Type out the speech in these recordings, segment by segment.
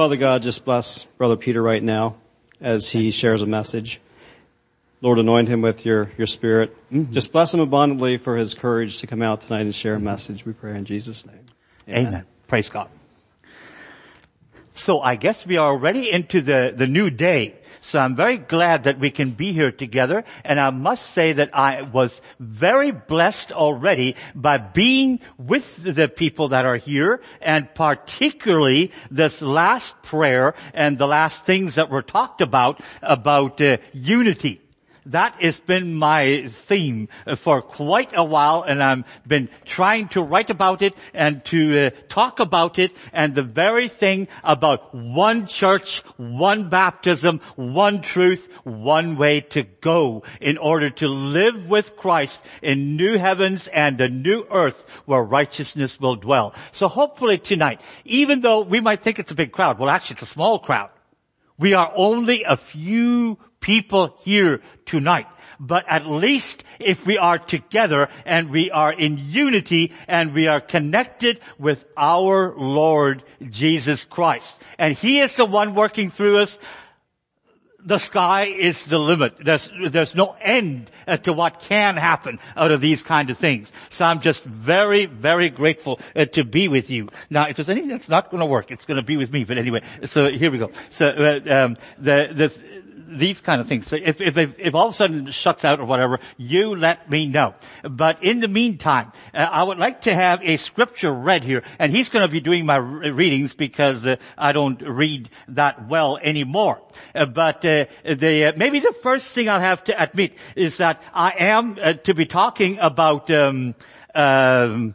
Father God, just bless Brother Peter right now as he shares a message. Lord, anoint him with your, your spirit. Mm-hmm. Just bless him abundantly for his courage to come out tonight and share a message. We pray in Jesus' name. Amen. Amen. Praise God. So I guess we are already into the, the new day. So I'm very glad that we can be here together. And I must say that I was very blessed already by being with the people that are here and particularly this last prayer and the last things that were talked about, about uh, unity. That has been my theme for quite a while and I've been trying to write about it and to uh, talk about it and the very thing about one church, one baptism, one truth, one way to go in order to live with Christ in new heavens and a new earth where righteousness will dwell. So hopefully tonight, even though we might think it's a big crowd, well actually it's a small crowd. We are only a few people here tonight. But at least if we are together and we are in unity and we are connected with our Lord Jesus Christ. And He is the one working through us the sky is the limit. There's, there's no end to what can happen out of these kind of things. So I'm just very, very grateful uh, to be with you. Now, if there's anything that's not going to work, it's going to be with me. But anyway, so here we go. So uh, um, the the these kind of things. If, if, if, all of a sudden it shuts out or whatever, you let me know. But in the meantime, uh, I would like to have a scripture read here, and he's going to be doing my readings because uh, I don't read that well anymore. Uh, but uh, the, uh, maybe the first thing I'll have to admit is that I am uh, to be talking about um, um,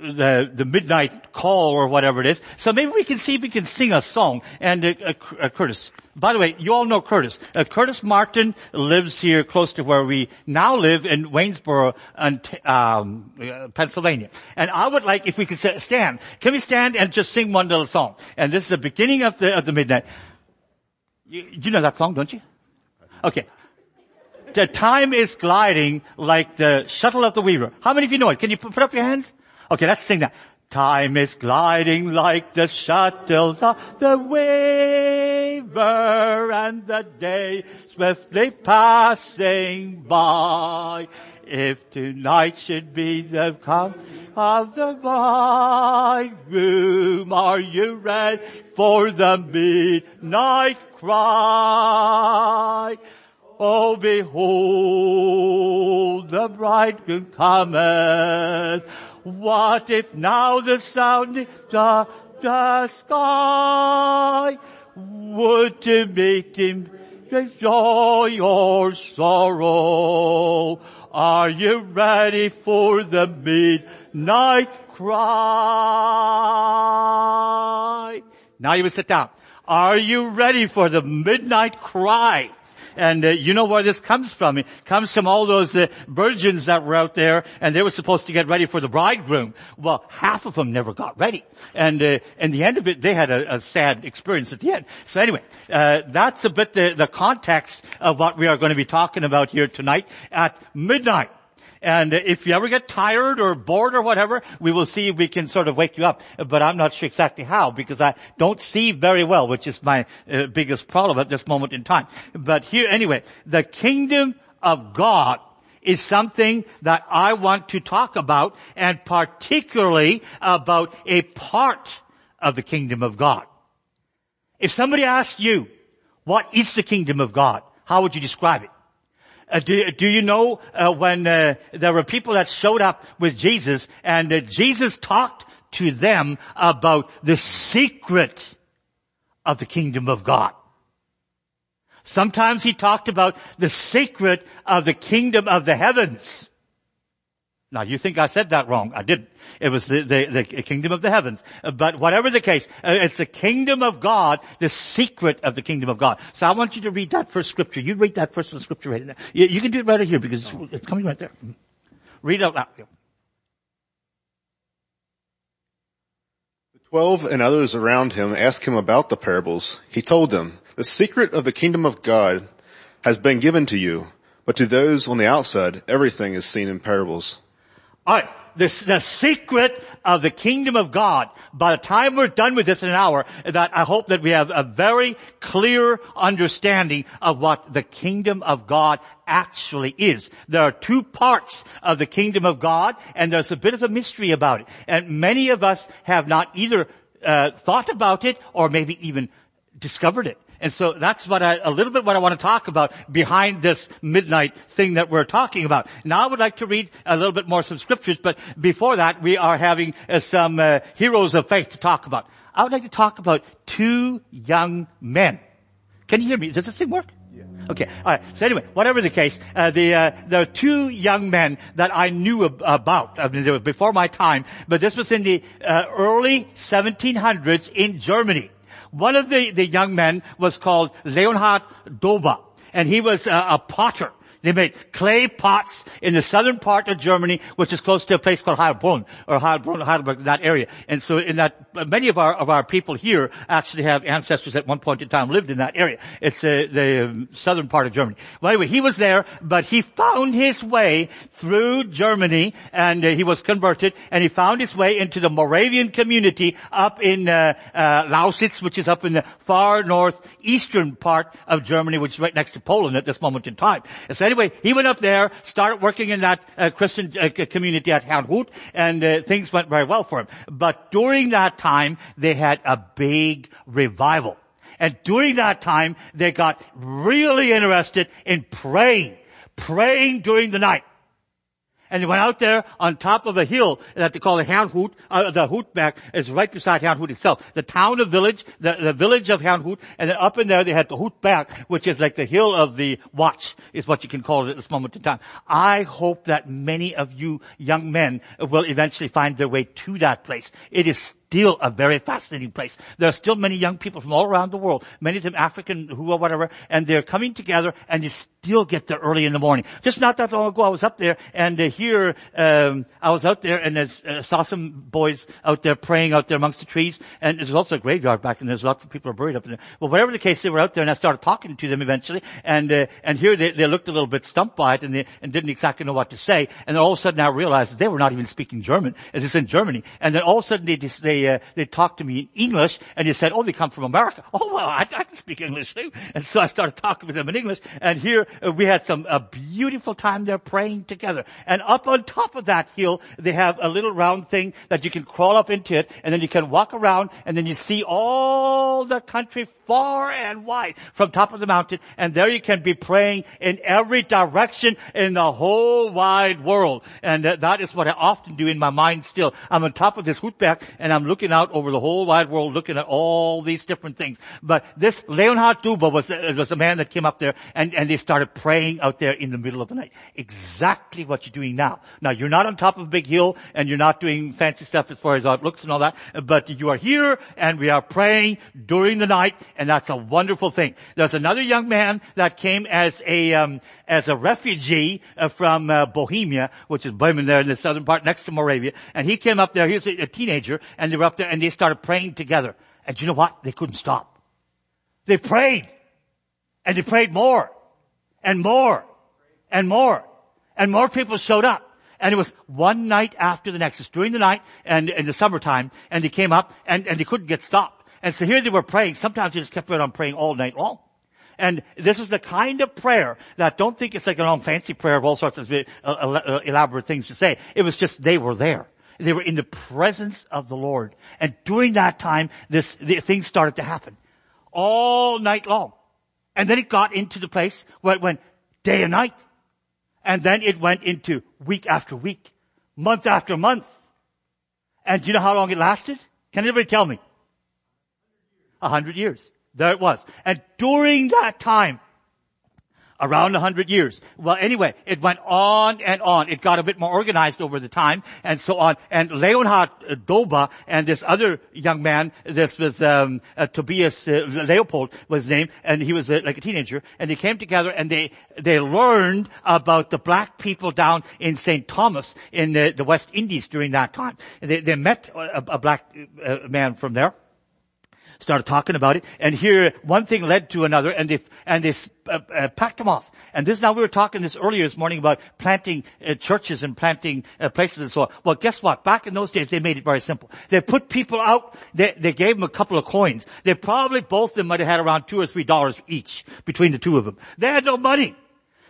the, the midnight call or whatever it is. So maybe we can see if we can sing a song. And uh, uh, Curtis, by the way, you all know Curtis. Uh, Curtis Martin lives here close to where we now live in Waynesboro, um, uh, Pennsylvania. And I would like, if we could stand, can we stand and just sing one little song? And this is the beginning of the, of the midnight. You, you know that song, don't you? Okay. The time is gliding like the shuttle of the weaver. How many of you know it? Can you put up your hands? Okay, let's sing that. Time is gliding like the shuttle of the weaver and the day swiftly passing by. If tonight should be the come of the bridegroom, are you ready for the midnight cry? Oh, behold, the bridegroom cometh. What if now the sound star the sky would to make him joy or sorrow? Are you ready for the midnight cry? Now you will sit down. Are you ready for the midnight cry? And uh, you know where this comes from. It comes from all those uh, virgins that were out there and they were supposed to get ready for the bridegroom. Well, half of them never got ready. And uh, in the end of it, they had a, a sad experience at the end. So anyway, uh, that's a bit the, the context of what we are going to be talking about here tonight at midnight. And if you ever get tired or bored or whatever, we will see if we can sort of wake you up. But I'm not sure exactly how because I don't see very well, which is my uh, biggest problem at this moment in time. But here, anyway, the kingdom of God is something that I want to talk about and particularly about a part of the kingdom of God. If somebody asked you, what is the kingdom of God? How would you describe it? Uh, do, do, you know uh, when uh, there were people that showed up with Jesus and uh, Jesus talked to them about the secret of the kingdom of God? Sometimes he talked about the secret of the kingdom of the heavens. Now you think I said that wrong. I didn't. It was the, the, the kingdom of the heavens. But whatever the case, uh, it's the kingdom of God, the secret of the kingdom of God. So I want you to read that first scripture. You read that first scripture right there. You, you can do it right here because it's, it's coming right there. Read out loud. The twelve and others around him asked him about the parables. He told them, the secret of the kingdom of God has been given to you, but to those on the outside, everything is seen in parables. Alright, the, the secret of the kingdom of God, by the time we're done with this in an hour, that I hope that we have a very clear understanding of what the kingdom of God actually is. There are two parts of the kingdom of God, and there's a bit of a mystery about it. And many of us have not either uh, thought about it or maybe even discovered it. And so that's what I, a little bit what I want to talk about behind this midnight thing that we're talking about. Now I would like to read a little bit more some scriptures, but before that we are having uh, some uh, heroes of faith to talk about. I would like to talk about two young men. Can you hear me? Does this thing work? Yeah. Okay. All right. So anyway, whatever the case, uh, the uh, there are two young men that I knew ab- about. I mean, they were before my time, but this was in the uh, early 1700s in Germany. One of the, the young men was called Leonhard Dober, and he was uh, a potter. They made clay pots in the southern part of Germany, which is close to a place called Heilbronn, or Heilbronn, Heidelberg, that area. And so in that, many of our, of our people here actually have ancestors at one point in time lived in that area. It's uh, the um, southern part of Germany. Well anyway, he was there, but he found his way through Germany, and uh, he was converted, and he found his way into the Moravian community up in uh, uh, Lausitz, which is up in the far northeastern part of Germany, which is right next to Poland at this moment in time. And so anyway, he went up there, started working in that uh, Christian uh, community at Herrnhut, and uh, things went very well for him. But during that time, they had a big revival. And during that time, they got really interested in praying, praying during the night. And they went out there on top of a hill that they call the Herrnhut, uh, the Hutberg is right beside Herrnhut itself. The town of village, the, the village of Herrnhut, and then up in there they had the Hutberg, which is like the hill of the watch, is what you can call it at this moment in time. I hope that many of you young men will eventually find their way to that place. It is still a very fascinating place. There are still many young people from all around the world, many of them African, who or whatever, and they're coming together and you still get there early in the morning. Just not that long ago, I was up there and uh, here, um, I was out there and uh, saw some boys out there praying out there amongst the trees, and there's also a graveyard back and there's lots of people buried up in there. Well, whatever the case, they were out there and I started talking to them eventually, and uh, and here they, they looked a little bit stumped by it and they and didn't exactly know what to say, and then all of a sudden I realized they were not even speaking German. It's in Germany, and then all of a sudden they they uh, they talked to me in English, and they said, "Oh, they come from America." Oh well, I, I can speak English too, and so I started talking with them in English, and here uh, we had some a beautiful time there praying together. And up on top of that hill, they have a little round thing that you can crawl up into it, and then you can walk around, and then you see all the country far and wide from top of the mountain, and there you can be praying in every direction in the whole wide world. And uh, that is what I often do in my mind still. I'm on top of this Hutberg, and I'm looking out over the whole wide world, looking at all these different things. But this Leonhard Dober was, uh, was a man that came up there, and, and they started praying out there in the middle of the night. Exactly what you're doing now. Now, you're not on top of a big hill, and you're not doing fancy stuff as far as how it looks and all that, but you are here, and we are praying during the night, and that's a wonderful thing. There's another young man that came as a um, as a refugee uh, from uh, Bohemia, which is Böhmen there in the southern part next to Moravia, and he came up there. He was a, teenager, and they were up there, and they started praying together. And you know what? They couldn't stop. They prayed, and they prayed more, and more, and more, and more people showed up. And it was one night after the next. It's during the night and in the summertime, and they came up and, and they couldn't get stopped. And so here they were praying. Sometimes they just kept on praying all night long. And this is the kind of prayer that don't think it's like a long fancy prayer of all sorts of uh, uh, elaborate things to say. It was just they were there. They were in the presence of the Lord. And during that time, this, the, things started to happen. All night long. And then it got into the place where it went day and night. And then it went into week after week, month after month. And do you know how long it lasted? Can anybody tell me? A hundred years. There it was. And during that time, around a hundred years. Well, anyway, it went on and on. It got a bit more organized over the time and so on. And Leonhard Dober and this other young man, this was um, uh, Tobias uh, Leopold was his name, and he was uh, like a teenager. And they came together and they they learned about the black people down in St. Thomas in the, the West Indies during that time. They, they met a, a black uh, man from there started talking about it, and here one thing led to another, and they and they uh, uh, packed them off. And this now we were talking this earlier this morning about planting uh, churches and planting uh, places and so on. Well, guess what? Back in those days, they made it very simple. They put people out. They they gave them a couple of coins. They probably both of them might have had around two or three dollars each between the two of them. They had no money.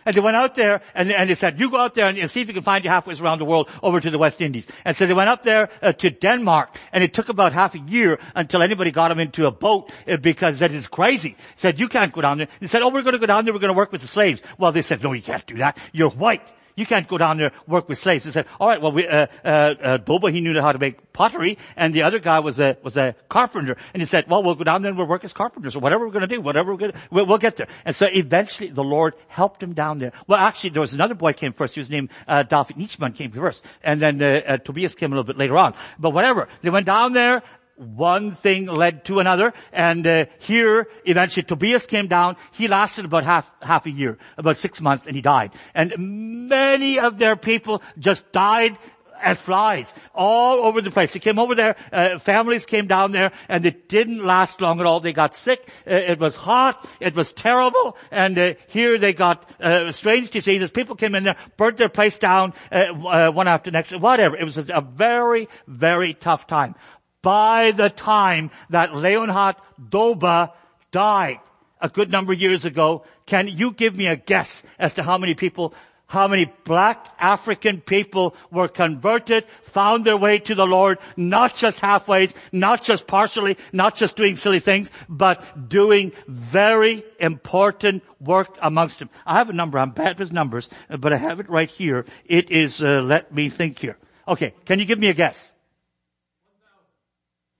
And they went out there and, and they said, you go out there and, and see if you can find you halfway around the world over to the West Indies. And so they went up there uh, to Denmark and it took about half a year until anybody got them into a boat uh, because that is crazy. Said, you can't go down there. They said, oh, we're going to go down there. We're going to work with the slaves. Well, they said, no, you can't do that. You're white. You can't go down there work with slaves. He said, all right, well, we, uh, uh, uh, Boba, he knew how to make pottery, and the other guy was a was a carpenter. And he said, well, we'll go down there and we'll work as carpenters, or whatever we're going to do, whatever we're going to, we'll, we'll, get there. And so eventually, the Lord helped him down there. Well, actually, there was another boy came first. He was named uh, David Nitschmann came first, and then uh, uh, Tobias came a little bit later on. But whatever, they went down there one thing led to another, and uh, here eventually Tobias came down. He lasted about half half a year, about six months, and he died. And many of their people just died as flies all over the place. They came over there, uh, families came down there, and it didn't last long at all. They got sick. Uh, it was hot. It was terrible. And uh, here they got uh, strange diseases. People came in there, burnt their place down uh, uh, one after next. Whatever. It was a, a very, very tough time by the time that Leonhard Dober died a good number of years ago, can you give me a guess as to how many people, how many black African people were converted, found their way to the Lord, not just halfways, not just partially, not just doing silly things, but doing very important work amongst them. I have a number, I'm bad with numbers, but I have it right here. It is, uh, let me think here. Okay, can you give me a guess?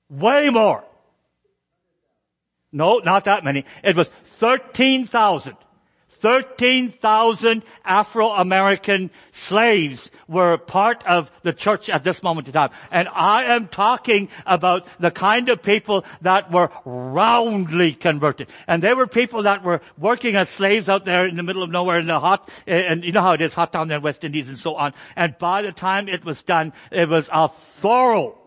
Way more. No, not that many. It was 13,000. 13,000 Afro-American slaves were part of the church at this moment in time. And I am talking about the kind of people that were roundly converted. And they were people that were working as slaves out there in the middle of nowhere in the hot, eh, and you know how it is, hot down there in West Indies and so on. And by the time it was done, it was a thorough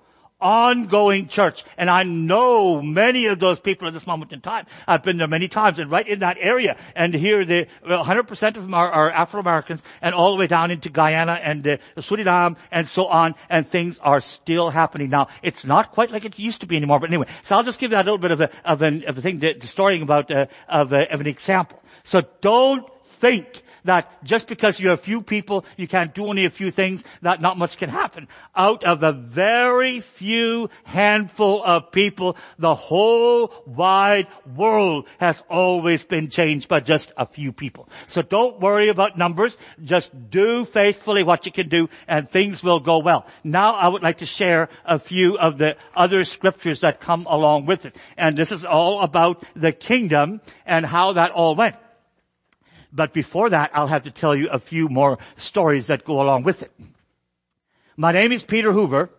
ongoing church. And I know many of those people at this moment in time. I've been there many times and right in that area. And here the 100% of them are, are Afro-Americans and all the way down into Guyana and uh, Suriname and so on. And things are still happening. Now, it's not quite like it used to be anymore. But anyway, so I'll just give that a little bit of a, of an, of a thing, the, the story about, uh, of, a, of an example. So don't think that just because you're a few people, you can't do only a few things, that not much can happen. Out of a very few handful of people, the whole wide world has always been changed by just a few people. So don't worry about numbers. Just do faithfully what you can do and things will go well. Now I would like to share a few of the other scriptures that come along with it. And this is all about the kingdom and how that all went. But before that, I'll have to tell you a few more stories that go along with it. My name is Peter Hoover.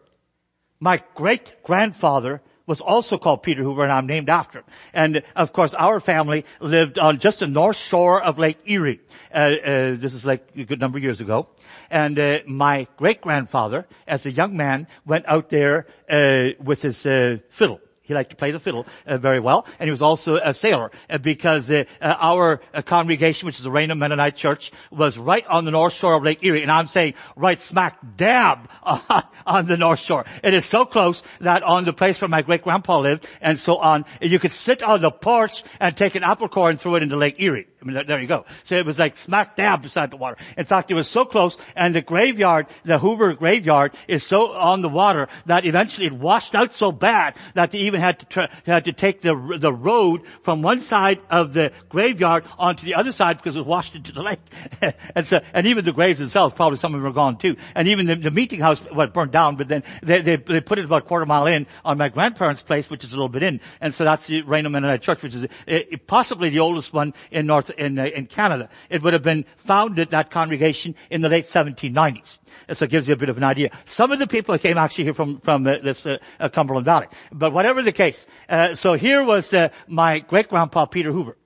My great grandfather was also called Peter Hoover and I'm named after him. And of course our family lived on just the north shore of Lake Erie. Uh, uh, this is like a good number of years ago. And uh, my great grandfather, as a young man, went out there uh, with his uh, fiddle he liked to play the fiddle uh, very well, and he was also a sailor uh, because uh, uh our uh, congregation, which is the Rainham Mennonite Church, was right on the north shore of Lake Erie, and I'm saying right smack dab on the north shore. It is so close that on the place where my great grandpa lived, and so on, you could sit on the porch and take an apple core and throw it into Lake Erie. I mean, there you go. So it was like smack dab beside the water. In fact, it was so close, and the graveyard, the Hoover graveyard, is so on the water that eventually it washed out so bad that they even had to tra- had to take the the road from one side of the graveyard onto the other side because it was washed into the lake. and so, and even the graves themselves, probably some of them are gone too. And even the, the meeting house was burned down, but then they, they they put it about a quarter mile in on my grandparents' place, which is a little bit in. And so that's the Rainham Mennonite Church, which is uh, possibly the oldest one in North in, uh, in Canada. It would have been founded, that congregation, in the late 1790s. So it gives you a bit of an idea. Some of the people came actually here from, from uh, this uh, uh, Cumberland Valley. But whatever the case, uh, so here was uh, my great-grandpa Peter Hoover.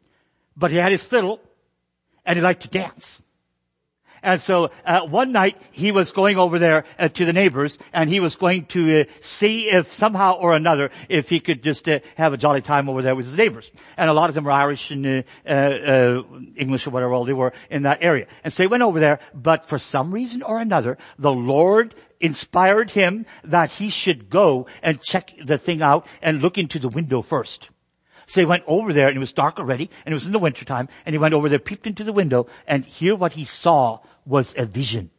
But he had his fiddle, and he liked to dance. And so uh, one night he was going over there uh, to the neighbors, and he was going to uh, see if somehow or another if he could just uh, have a jolly time over there with his neighbors. And a lot of them were Irish and uh, uh, English or whatever all they were in that area. And so he went over there, but for some reason or another, the Lord inspired him that he should go and check the thing out and look into the window first. So he went over there and it was dark already and it was in the wintertime and he went over there, peeped into the window and here what he saw was a vision.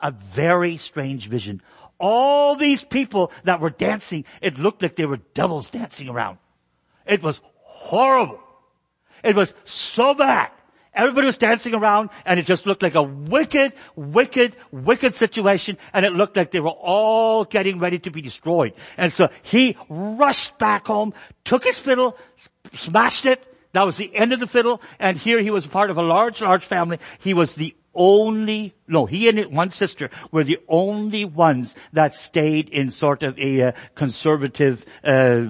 A very strange vision. All these people that were dancing, it looked like they were devils dancing around. It was horrible. It was so bad. Everybody was dancing around and it just looked like a wicked, wicked, wicked situation and it looked like they were all getting ready to be destroyed. And so he rushed back home, took his fiddle, smashed it. That was the end of the fiddle and here he was part of a large, large family. He was the only, no, he and one sister were the only ones that stayed in sort of a uh, conservative, uh,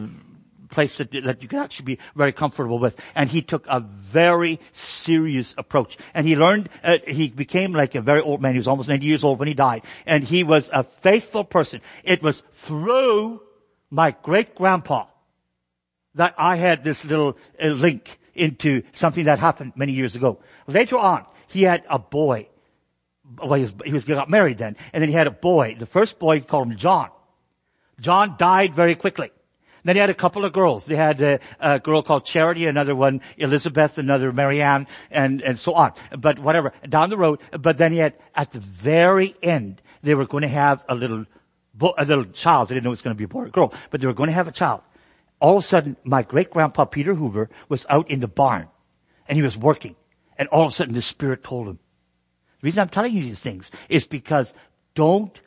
place that, that you can actually be very comfortable with. And he took a very serious approach. And he learned, uh, he became like a very old man. He was almost 90 years old when he died. And he was a faithful person. It was through my great grandpa that I had this little uh, link into something that happened many years ago. Later on, he had a boy. Well, he was, he was got married then, and then he had a boy. The first boy, he called him John. John died very quickly. Then he had a couple of girls. They had a, a, girl called Charity, another one Elizabeth, another Marianne, and, and so on. But whatever, down the road. But then he had, at the very end, they were going to have a little, a little child. They didn't know it was going to be a boy or girl, but they were going to have a child. All of a sudden, my great grandpa Peter Hoover was out in the barn, and he was working. And all of a sudden, the Spirit told him. The reason I'm telling you these things is because don't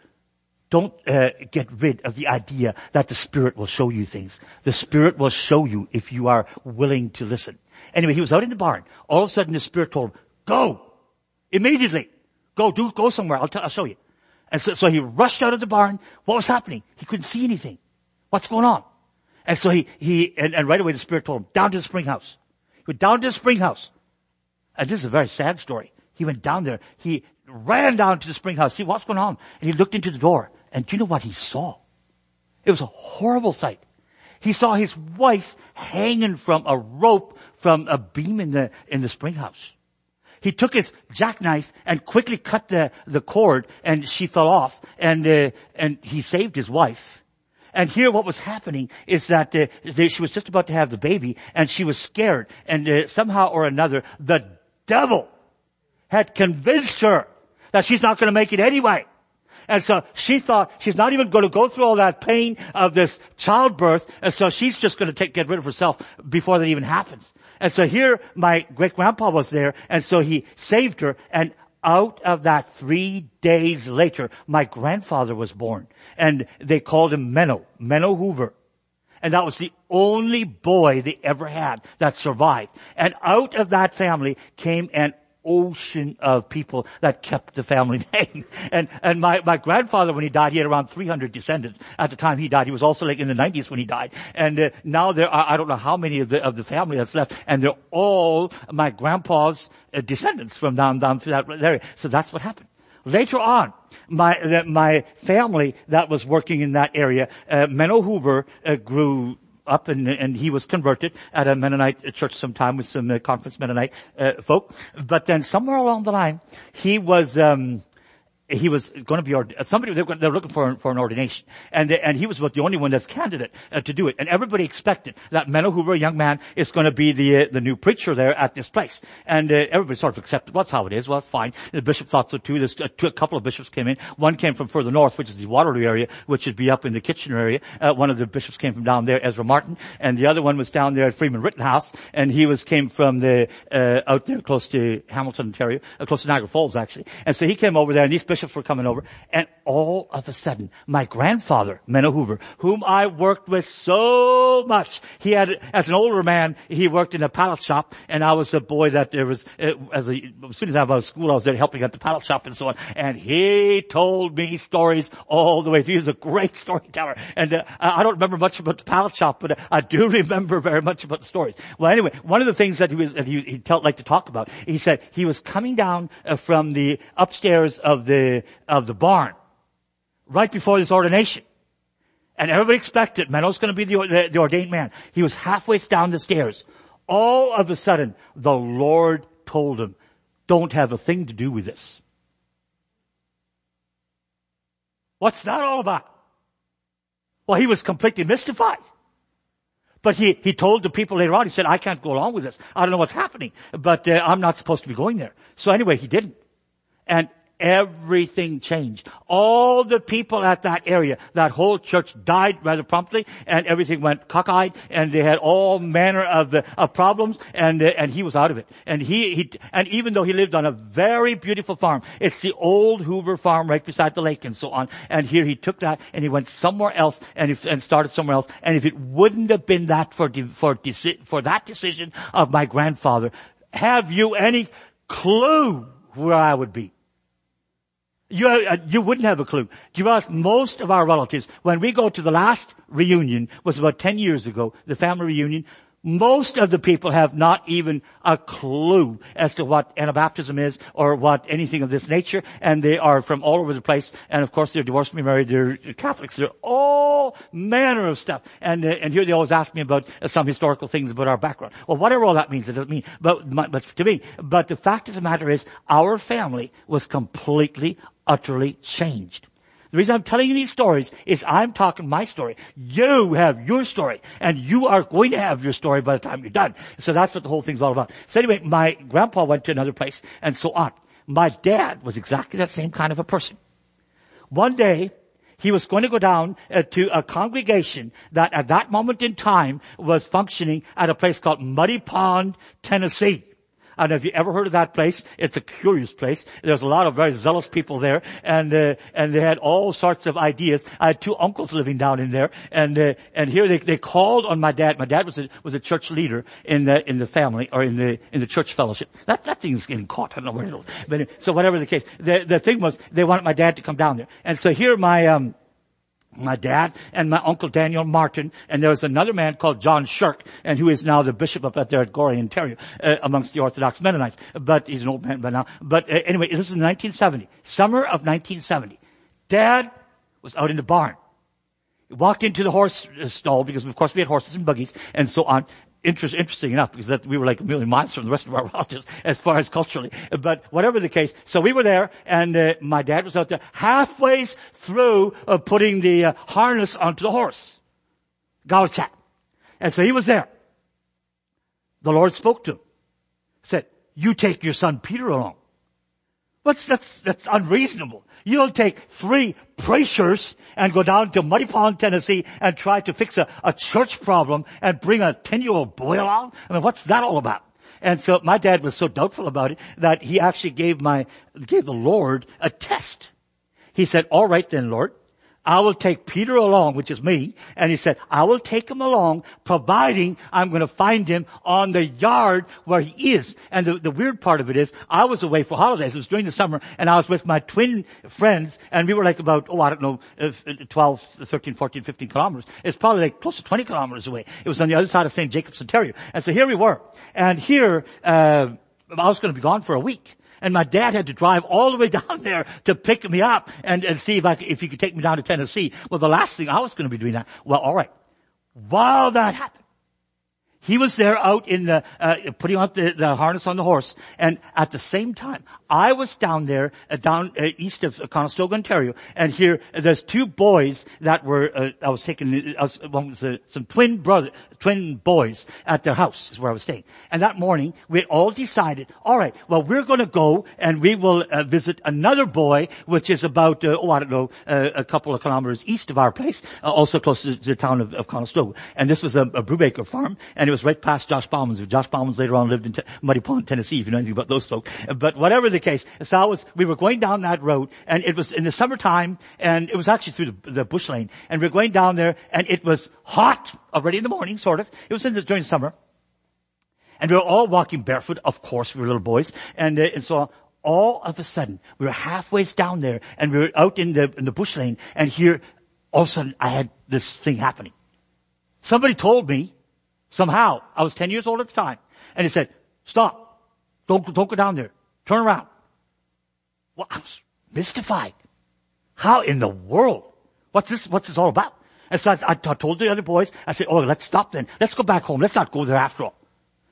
don't uh, get rid of the idea that the Spirit will show you things. The Spirit will show you if you are willing to listen. Anyway, he was out in the barn. All of a sudden the Spirit told him, go! Immediately! Go, do, go somewhere. I'll, t- I'll show you. And so, so he rushed out of the barn. What was happening? He couldn't see anything. What's going on? And so he, he, and, and right away the Spirit told him, down to the spring house. He went down to the spring house. And this is a very sad story. He went down there. He ran down to the spring house, see what's going on. And he looked into the door. And do you know what he saw? It was a horrible sight. He saw his wife hanging from a rope from a beam in the, in the spring house. He took his jackknife and quickly cut the, the cord and she fell off and, uh, and he saved his wife. And here what was happening is that uh, they, she was just about to have the baby and she was scared and uh, somehow or another the devil had convinced her that she's not going to make it anyway. And so she thought she's not even going to go through all that pain of this childbirth. And so she's just going to take, get rid of herself before that even happens. And so here my great grandpa was there. And so he saved her. And out of that three days later, my grandfather was born. And they called him Menno, Menno Hoover. And that was the only boy they ever had that survived. And out of that family came an ocean of people that kept the family name. And, and my, my grandfather, when he died, he had around 300 descendants. At the time he died, he was also like in the 90s when he died. And uh, now there are, I don't know how many of the, of the family that's left, and they're all my grandpa's uh, descendants from down, down through that area. So that's what happened. Later on, my, my family that was working in that area, uh, Menno Hoover uh, grew up and, and he was converted at a Mennonite church sometime with some uh, conference Mennonite uh, folk. But then somewhere along the line, he was um, he was going to be somebody they were, looking for for an ordination, and and he was about the only one that's candidate uh, to do it. And everybody expected that Menno Hoover, a young man, is going to be the uh, the new preacher there at this place. And uh, everybody sort of accepted. Well, that's how it is. Well, fine. The bishop thought so too. There's a, uh, two, a couple of bishops came in. One came from further north, which is the Waterloo area, which would be up in the Kitchener area. Uh, one of the bishops came from down there, Ezra Martin, and the other one was down there at Freeman Rittenhouse, and he was came from the uh, out there close to Hamilton, Ontario, close to Niagara Falls actually. And so he came over there, and these bishops bishops were coming over, and all of a sudden, my grandfather, Menno Hoover, whom I worked with so much, he had, as an older man, he worked in a pallet shop, and I was the boy that there was, uh, as, a, as soon as I was out of school, I was there helping at the pallet shop and so on, and he told me stories all the way through. He was a great storyteller, and uh, I don't remember much about the pallet shop, but I do remember very much about the stories. Well, anyway, one of the things that he was, that he, he tell, like to talk about, he said he was coming down uh, from the upstairs of the, of the barn, right before this ordination. And everybody expected Menno's going to be the, the, the ordained man. He was halfway down the stairs. All of a sudden, the Lord told him, don't have a thing to do with this. What's that all about? Well, he was completely mystified. But he, he told the people later on, he said, I can't go along with this. I don't know what's happening, but uh, I'm not supposed to be going there. So anyway, he didn't. And everything changed. All the people at that area, that whole church died rather promptly, and everything went cockeyed, and they had all manner of, uh, of problems, and uh, and he was out of it. And he, he and even though he lived on a very beautiful farm, it's the old Hoover farm right beside the lake and so on. And here he took that and he went somewhere else and if, and started somewhere else. And if it wouldn't have been that for for for that decision of my grandfather, have you any clue where I would be? You, uh, you wouldn't have a clue. Do you ask most of our relatives, when we go to the last reunion, was about 10 years ago, the family reunion, most of the people have not even a clue as to what Anabaptism is or what anything of this nature, and they are from all over the place. And of course, they're divorced, married, they're Catholics, they're all manner of stuff. And uh, and here they always ask me about uh, some historical things about our background. Well, whatever all that means, it doesn't mean. But but to me, but the fact of the matter is, our family was completely, utterly changed. The reason I'm telling you these stories is I'm talking my story. You have your story and you are going to have your story by the time you're done. So that's what the whole thing's all about. So anyway, my grandpa went to another place and so on. My dad was exactly that same kind of a person. One day, he was going to go down uh, to a congregation that at that moment in time was functioning at a place called Muddy Pond, Tennessee. And have you ever heard of that place? It's a curious place. There's a lot of very zealous people there, and uh, and they had all sorts of ideas. I had two uncles living down in there, and uh, and here they they called on my dad. My dad was a was a church leader in the in the family or in the in the church fellowship. That that thing's getting caught. I don't know where it'll. But so whatever the case, the the thing was they wanted my dad to come down there, and so here my um my dad and my uncle Daniel Martin, and there was another man called John Shirk, and who is now the bishop up there at Gorrie, Ontario, uh, amongst the Orthodox Mennonites. But he's an old man by now. But uh, anyway, this is 1970, summer of 1970. Dad was out in the barn. He walked into the horse stall because of course we had horses and buggies and so on interest, interesting enough because that we were like a million miles from the rest of our relatives as far as culturally. But whatever the case, so we were there and uh, my dad was out there halfway through uh, putting the uh, harness onto the horse. Gauchat. And so he was there. The Lord spoke to him. Said, you take your son Peter along. What's, that's, that's unreasonable. You don't take three preachers and go down to Muddy Pond, Tennessee and try to fix a, a church problem and bring a 10 year old boy along? I mean, what's that all about? And so my dad was so doubtful about it that he actually gave my, gave the Lord a test. He said, all right then, Lord, I will take Peter along, which is me, and he said, I will take him along, providing I'm going to find him on the yard where he is. And the, the weird part of it is, I was away for holidays. It was during the summer, and I was with my twin friends, and we were like about, oh, I don't know, 12, 13, 14, 15 kilometers. It's probably like close to 20 kilometers away. It was on the other side of St. Jacobs, Ontario. And so here we were. And here, uh, I was going to be gone for a week and my dad had to drive all the way down there to pick me up and, and see if I if he could take me down to Tennessee. Well, the last thing I was going to be doing that. Well, all right. While that happened, he was there out in the, uh, putting on the, the, harness on the horse. And at the same time, I was down there, uh, down uh, east of Conestogo, Ontario. And here, there's two boys that were, uh, I was taking, was, uh, some twin brother, twin boys at their house is where I was staying. And that morning, we all decided, all right, well, we're going to go and we will uh, visit another boy, which is about, oh, I don't know, a couple of kilometers east of our place, also close to the town of, of Conestogo. And this was a, a farm, and it was right past Josh Bauman's. Josh Bauman's later on lived in Te- Muddy Pond, Tennessee, if you know anything about those folks. But whatever the case, so I was, we were going down that road and it was in the summertime and it was actually through the, the bush lane and we were going down there and it was hot already in the morning, sort of. It was in the, during the summer. And we were all walking barefoot, of course, we were little boys. And, uh, and so all of a sudden, we were halfway down there and we were out in the, in the bush lane and here, all of a sudden, I had this thing happening. Somebody told me, somehow, I was 10 years old at the time, and he said, stop. Don't, don't go down there. Turn around. Well, I was mystified. How in the world? What's this, what's this all about? And so I, I told the other boys, I said, oh, let's stop then. Let's go back home. Let's not go there after all.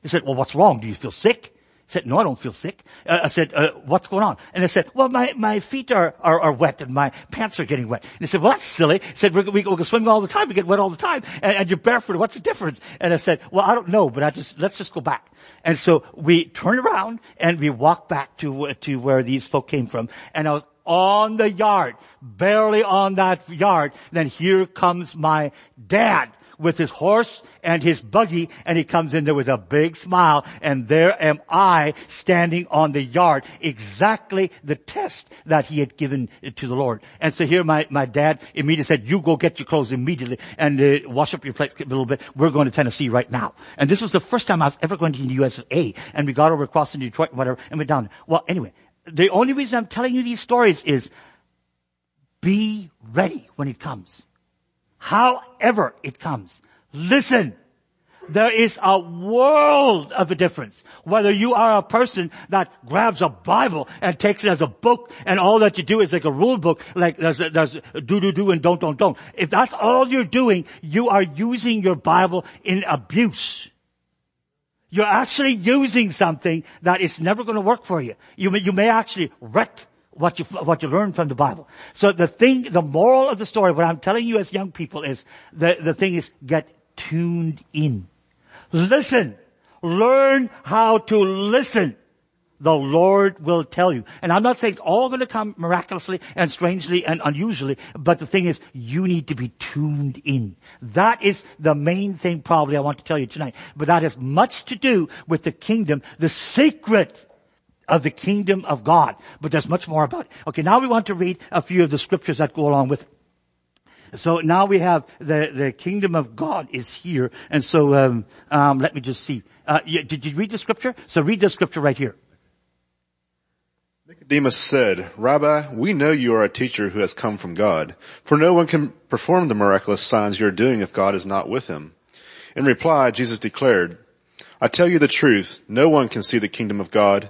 He said, well, what's wrong? Do you feel sick? I said, no, I don't feel sick. Uh, I said, uh, what's going on? And I said, well, my, my feet are, are, are wet and my pants are getting wet. And he said, well, that's silly. He said, we, we, go swimming all the time. We get wet all the time. And, and you're barefoot. What's the difference? And I said, well, I don't know, but I just, let's just go back. And so we turned around and we walked back to, to where these folk came from. And I was on the yard, barely on that yard. Then here comes my dad with his horse and his buggy and he comes in there with a big smile and there am I standing on the yard. Exactly the test that he had given to the Lord. And so here my, my dad immediately said, you go get your clothes immediately and uh, wash up your place a little bit. We're going to Tennessee right now. And this was the first time I was ever going to the USA and we got over across in Detroit and whatever and went down. Well anyway, the only reason I'm telling you these stories is be ready when it comes. However it comes. Listen. There is a world of a difference. Whether you are a person that grabs a Bible and takes it as a book and all that you do is like a rule book, like there's, there's do, do, do and don't, don't, don't. If that's all you're doing, you are using your Bible in abuse. You're actually using something that is never going to work for you. You may, you may actually wreck what you, what you learn from the Bible. So the thing, the moral of the story, what I'm telling you as young people is, the, the thing is get tuned in. Listen. Learn how to listen. The Lord will tell you. And I'm not saying it's all going to come miraculously and strangely and unusually, but the thing is, you need to be tuned in. That is the main thing probably I want to tell you tonight. But that has much to do with the kingdom, the secret of the kingdom of God. But there's much more about it. Okay, now we want to read a few of the scriptures that go along with it. So now we have the, the kingdom of God is here. And so, um, um, let me just see. Uh, you, did you read the scripture? So read the scripture right here. Nicodemus said, Rabbi, we know you are a teacher who has come from God, for no one can perform the miraculous signs you are doing if God is not with him. In reply, Jesus declared, I tell you the truth, no one can see the kingdom of God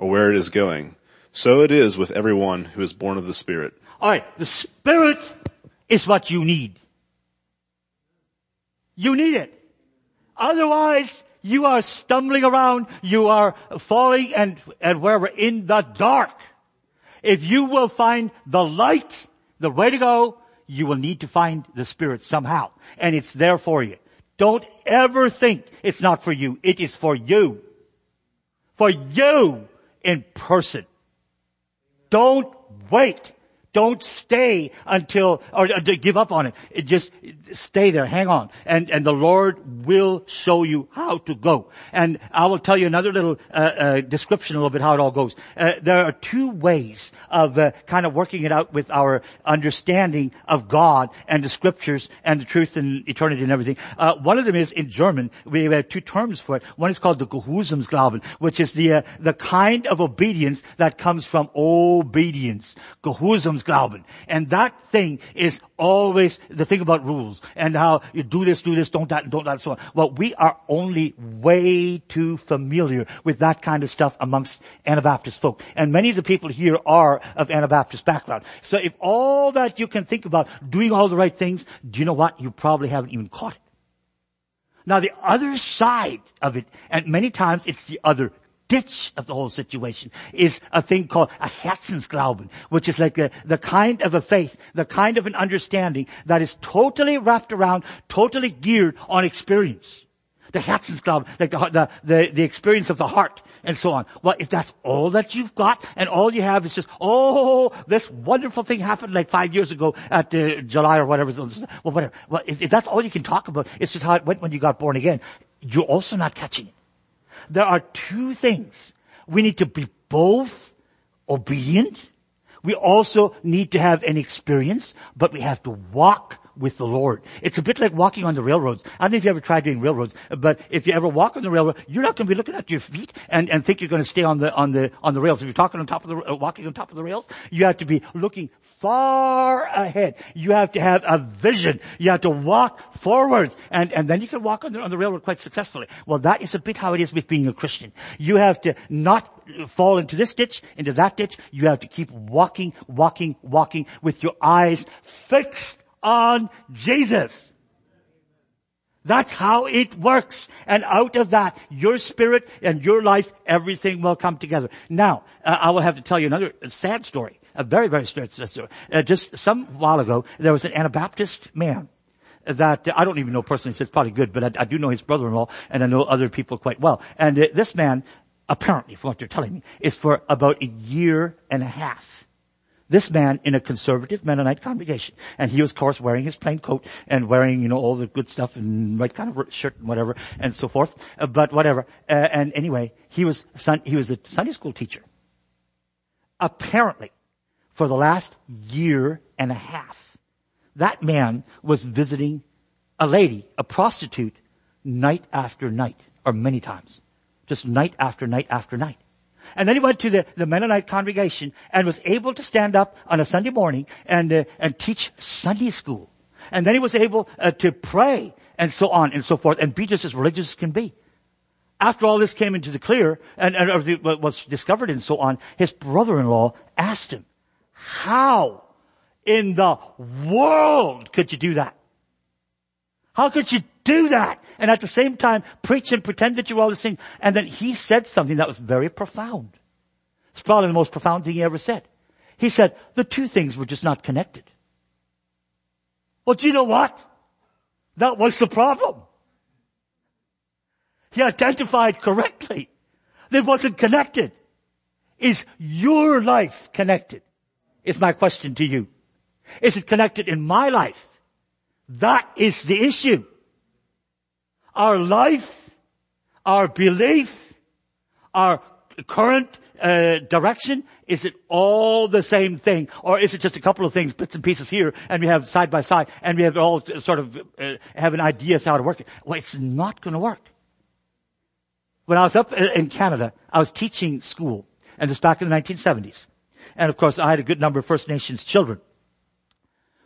or where it is going. So it is with everyone who is born of the spirit. Alright, the spirit is what you need. You need it. Otherwise, you are stumbling around, you are falling and, and wherever in the dark. If you will find the light, the way to go, you will need to find the Spirit somehow. And it's there for you. Don't ever think it's not for you. It is for you. For you in person. Don't wait. Don't stay until, or, or give up on it. it. Just stay there, hang on. And, and the Lord will show you how to go. And I will tell you another little, uh, uh, description a little bit how it all goes. Uh, there are two ways of, uh, kind of working it out with our understanding of God and the scriptures and the truth and eternity and everything. Uh, one of them is in German, we have two terms for it. One is called the Gehorsamsglauben, which is the, uh, the kind of obedience that comes from obedience. Gehorsam Glauben. And that thing is always the thing about rules and how you do this, do this, don't that, don't that, so on. Well, we are only way too familiar with that kind of stuff amongst Anabaptist folk. And many of the people here are of Anabaptist background. So if all that you can think about doing all the right things, do you know what? You probably haven't even caught it. Now the other side of it, and many times it's the other ditch of the whole situation is a thing called a Herzensglauben, which is like a, the kind of a faith, the kind of an understanding that is totally wrapped around, totally geared on experience. The Herzensglauben, like the, the, the, the experience of the heart and so on. Well, if that's all that you've got and all you have is just, oh, this wonderful thing happened like five years ago at uh, July or whatever. Well, whatever. Well, if, if that's all you can talk about, it's just how it went when you got born again. You're also not catching it there are two things. We need to be both obedient. We also need to have an experience, but we have to walk with the Lord. It's a bit like walking on the railroads. I don't know if you ever tried doing railroads, but if you ever walk on the railroad, you're not going to be looking at your feet and, and think you're going to stay on the, on the, on the rails. If you're talking on top of the, uh, walking on top of the rails, you have to be looking far ahead. You have to have a vision. You have to walk forwards and, and then you can walk on the, on the railroad quite successfully. Well, that is a bit how it is with being a Christian. You have to not fall into this ditch, into that ditch. You have to keep walking, walking, walking with your eyes fixed on Jesus. That's how it works. And out of that, your spirit and your life, everything will come together. Now, uh, I will have to tell you another sad story. A very, very sad story. Uh, just some while ago, there was an Anabaptist man that uh, I don't even know personally, so it's probably good, but I, I, do know his brother-in-law and I know other people quite well. And uh, this man, apparently, from what they're telling me, is for about a year and a half this man in a conservative Mennonite congregation. And he was, of course, wearing his plain coat and wearing, you know, all the good stuff and right kind of shirt and whatever and so forth. Uh, but whatever. Uh, and anyway, he was, he was a Sunday school teacher. Apparently, for the last year and a half, that man was visiting a lady, a prostitute, night after night, or many times. Just night after night after night. And then he went to the, the Mennonite congregation and was able to stand up on a Sunday morning and, uh, and teach Sunday school. And then he was able uh, to pray and so on and so forth and be just as religious as can be. After all this came into the clear and, and was discovered and so on, his brother-in-law asked him, how in the world could you do that? How could you do that? And at the same time, preach and pretend that you're all the same. And then he said something that was very profound. It's probably the most profound thing he ever said. He said, the two things were just not connected. Well, do you know what? That was the problem. He identified correctly. It wasn't connected. Is your life connected? Is my question to you. Is it connected in my life? That is the issue. Our life, our belief, our current uh, direction, is it all the same thing? Or is it just a couple of things, bits and pieces here, and we have side by side, and we have all sort of uh, have an idea as how to work it? Well, it's not going to work. When I was up in Canada, I was teaching school, and this back in the 1970s. And of course, I had a good number of First Nations children.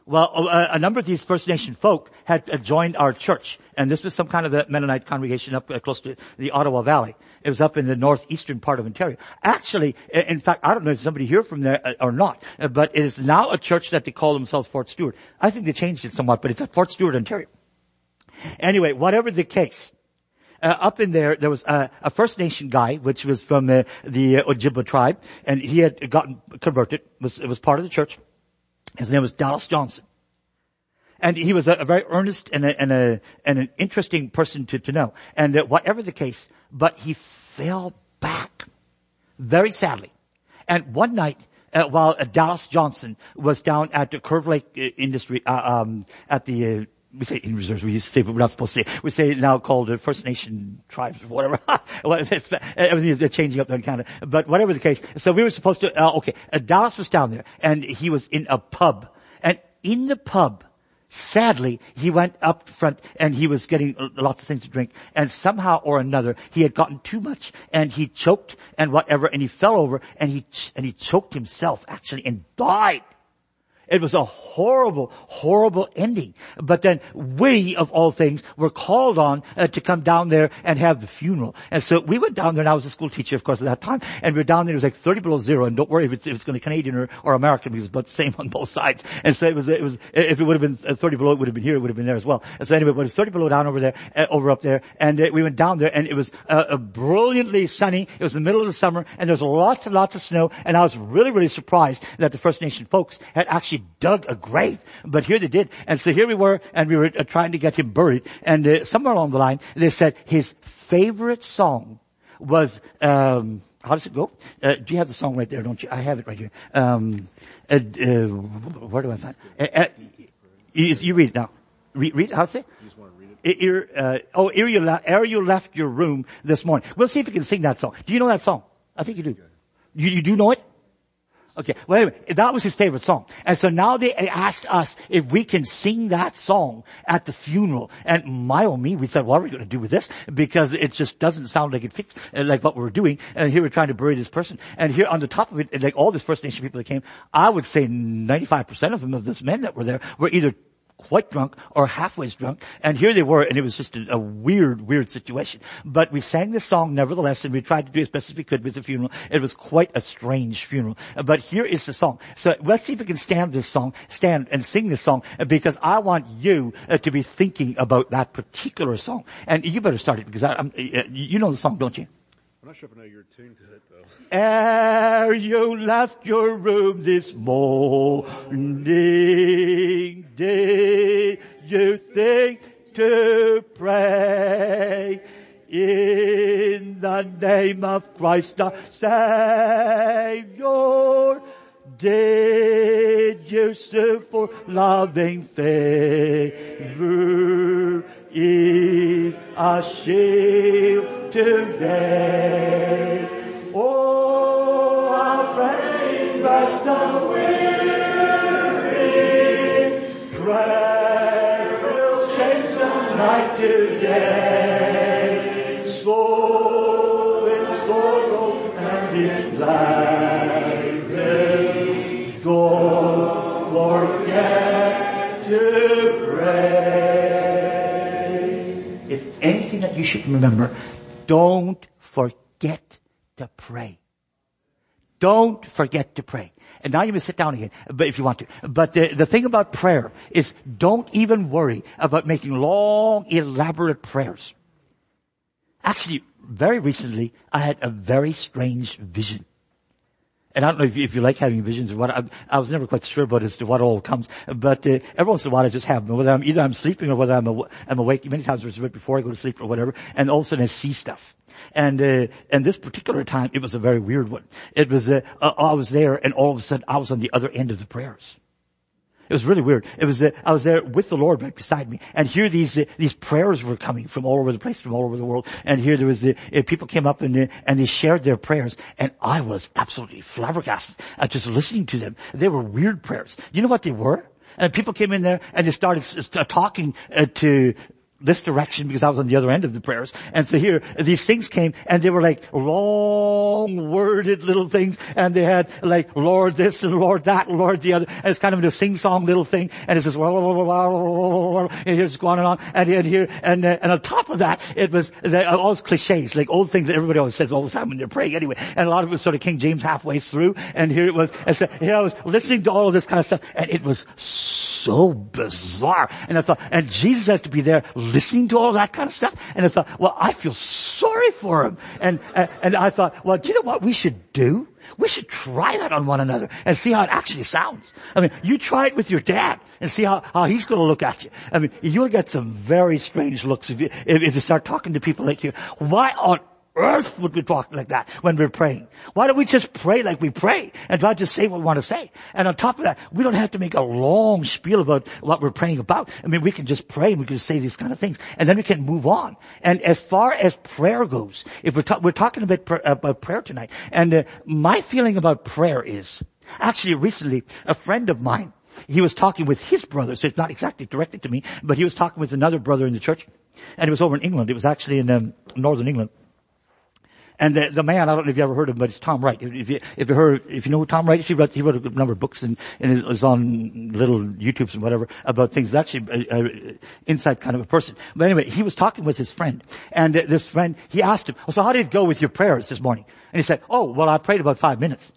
Well, a, a, number of these First Nation folk had uh, joined our church, and this was some kind of a Mennonite congregation up uh, close to the Ottawa Valley. It was up in the northeastern part of Ontario. Actually, in fact, I don't know if somebody here from there uh, or not, but it is now a church that they call themselves Fort Stewart. I think they changed it somewhat, but it's at Fort Stewart, Ontario. Anyway, whatever the case, uh, up in there, there was a, a, First Nation guy, which was from uh, the Ojibwa tribe, and he had gotten converted. Was it was part of the church. His name was Dallas Johnson. And he was a, a very earnest and, a, and, a, and an interesting person to, to know. And uh, whatever the case, but he fell back very sadly. And one night, uh, while uh, Dallas Johnson was down at the Curve Lake uh, Industry, uh, um, at the uh, we say in reserves, we used to say, but we're not supposed to say. We say now called uh, First Nation tribes or whatever. Everything is changing up there in Canada. But whatever the case. So we were supposed to, uh, okay, uh, Dallas was down there and he was in a pub. And in the pub, sadly, he went up front and he was getting lots of things to drink. And somehow or another, he had gotten too much and he choked and whatever and he fell over and he, and he choked himself actually and died. It was a horrible, horrible ending. But then we, of all things, were called on uh, to come down there and have the funeral. And so we went down there, and I was a school teacher, of course, at that time. And we were down there, it was like 30 below zero, and don't worry if it's, if it's going to be Canadian or, or American, because it's about the same on both sides. And so it was, it was, if it would have been uh, 30 below, it would have been here, it would have been there as well. And so anyway, it was 30 below down over there, uh, over up there, and uh, we went down there, and it was uh, brilliantly sunny. It was the middle of the summer, and there was lots and lots of snow, and I was really, really surprised that the First Nation folks had actually dug a grave. But here they did. And so here we were, and we were uh, trying to get him buried. And uh, somewhere along the line, they said his favorite song was, um, how does it go? Uh, do you have the song right there, don't you? I have it right here. Um, uh, uh, where do I find it? Uh, you, you, read it now. Read, read how's it? You just want to read it? uh, oh, ere you, la- ere you left your room this morning. We'll see if you can sing that song. Do you know that song? I think you do. You, you do know it? Okay, well anyway, that was his favorite song. And so now they asked us if we can sing that song at the funeral. And my oh me, we said, what are we going to do with this? Because it just doesn't sound like it fits, uh, like what we are doing. And here we're trying to bury this person. And here on the top of it, like all these First Nation people that came, I would say 95% of them, of this men that were there, were either quite drunk or halfway drunk. And here they were, and it was just a, a, weird, weird situation. But we sang this song nevertheless, and we tried to do as best as we could with the funeral. It was quite a strange funeral. But here is the song. So let's see if we can stand this song, stand and sing this song, because I want you uh, to be thinking about that particular song. And you better start it, because I, uh, you know the song, don't you? I'm not sure if I know your tune to it though. Ere you left your room this morning, did you think to pray in the name of Christ our Savior? Did you seek for loving favor? Is a shield today. Oh, our friend, rest the weary. Prayer will change the night to day. Soul in sorrow and in gladness. You should remember don't forget to pray. Don't forget to pray. And now you may sit down again, but if you want to. But the, the thing about prayer is don't even worry about making long, elaborate prayers. Actually, very recently, I had a very strange vision. And I don't know if you, if you like having visions or what. I, I, was never quite sure about as to what all comes. But uh, every once in a while I just have them. Whether I'm either I'm sleeping or whether I'm, aw- I'm awake. Many times it's right before I go to sleep or whatever. And all of a sudden I see stuff. And uh, and this particular time it was a very weird one. It was uh, I was there and all of a sudden I was on the other end of the prayers. It was really weird. It was, uh, I was there with the Lord right beside me, and here these uh, these prayers were coming from all over the place, from all over the world. And here there was the uh, people came up and uh, and they shared their prayers, and I was absolutely flabbergasted at just listening to them. They were weird prayers. You know what they were? And people came in there and they started uh, talking uh, to this direction because I was on the other end of the prayers. And so here, these things came and they were like long worded little things and they had like Lord this and Lord that Lord the other. And it's kind of a sing-song little thing and it says, and here's going on and, and here, and, uh, and on top of that, it was uh, all cliches, like old things that everybody always says all the time when they're praying anyway. And a lot of it was sort of King James halfway through and here it was, and so here I was listening to all of this kind of stuff and it was so bizarre. And I thought, and Jesus has to be there listening to all that kind of stuff. And I thought, well, I feel sorry for him. And, uh, and I thought, well, do you know what we should do? We should try that on one another and see how it actually sounds. I mean, you try it with your dad and see how, how he's going to look at you. I mean, you'll get some very strange looks if you, if, if you start talking to people like you. Why on earth would we talk like that when we're praying? Why don't we just pray like we pray and try to say what we want to say? And on top of that, we don't have to make a long spiel about what we're praying about. I mean, we can just pray and we can say these kind of things and then we can move on. And as far as prayer goes, if we're, ta- we're talking about, pr- about prayer tonight, and uh, my feeling about prayer is, actually recently, a friend of mine, he was talking with his brother, so it's not exactly directed to me, but he was talking with another brother in the church, and it was over in England. It was actually in um, northern England And the, the man, I don't know if you ever heard of him, but it's Tom Wright. If you, if you heard, if you know Tom Wright he wrote, he wrote a number of books and, and is on little YouTubes and whatever about things. He's actually an inside kind of a person. But anyway, he was talking with his friend and this friend, he asked him, so how did it go with your prayers this morning? And he said, oh, well, I prayed about five minutes.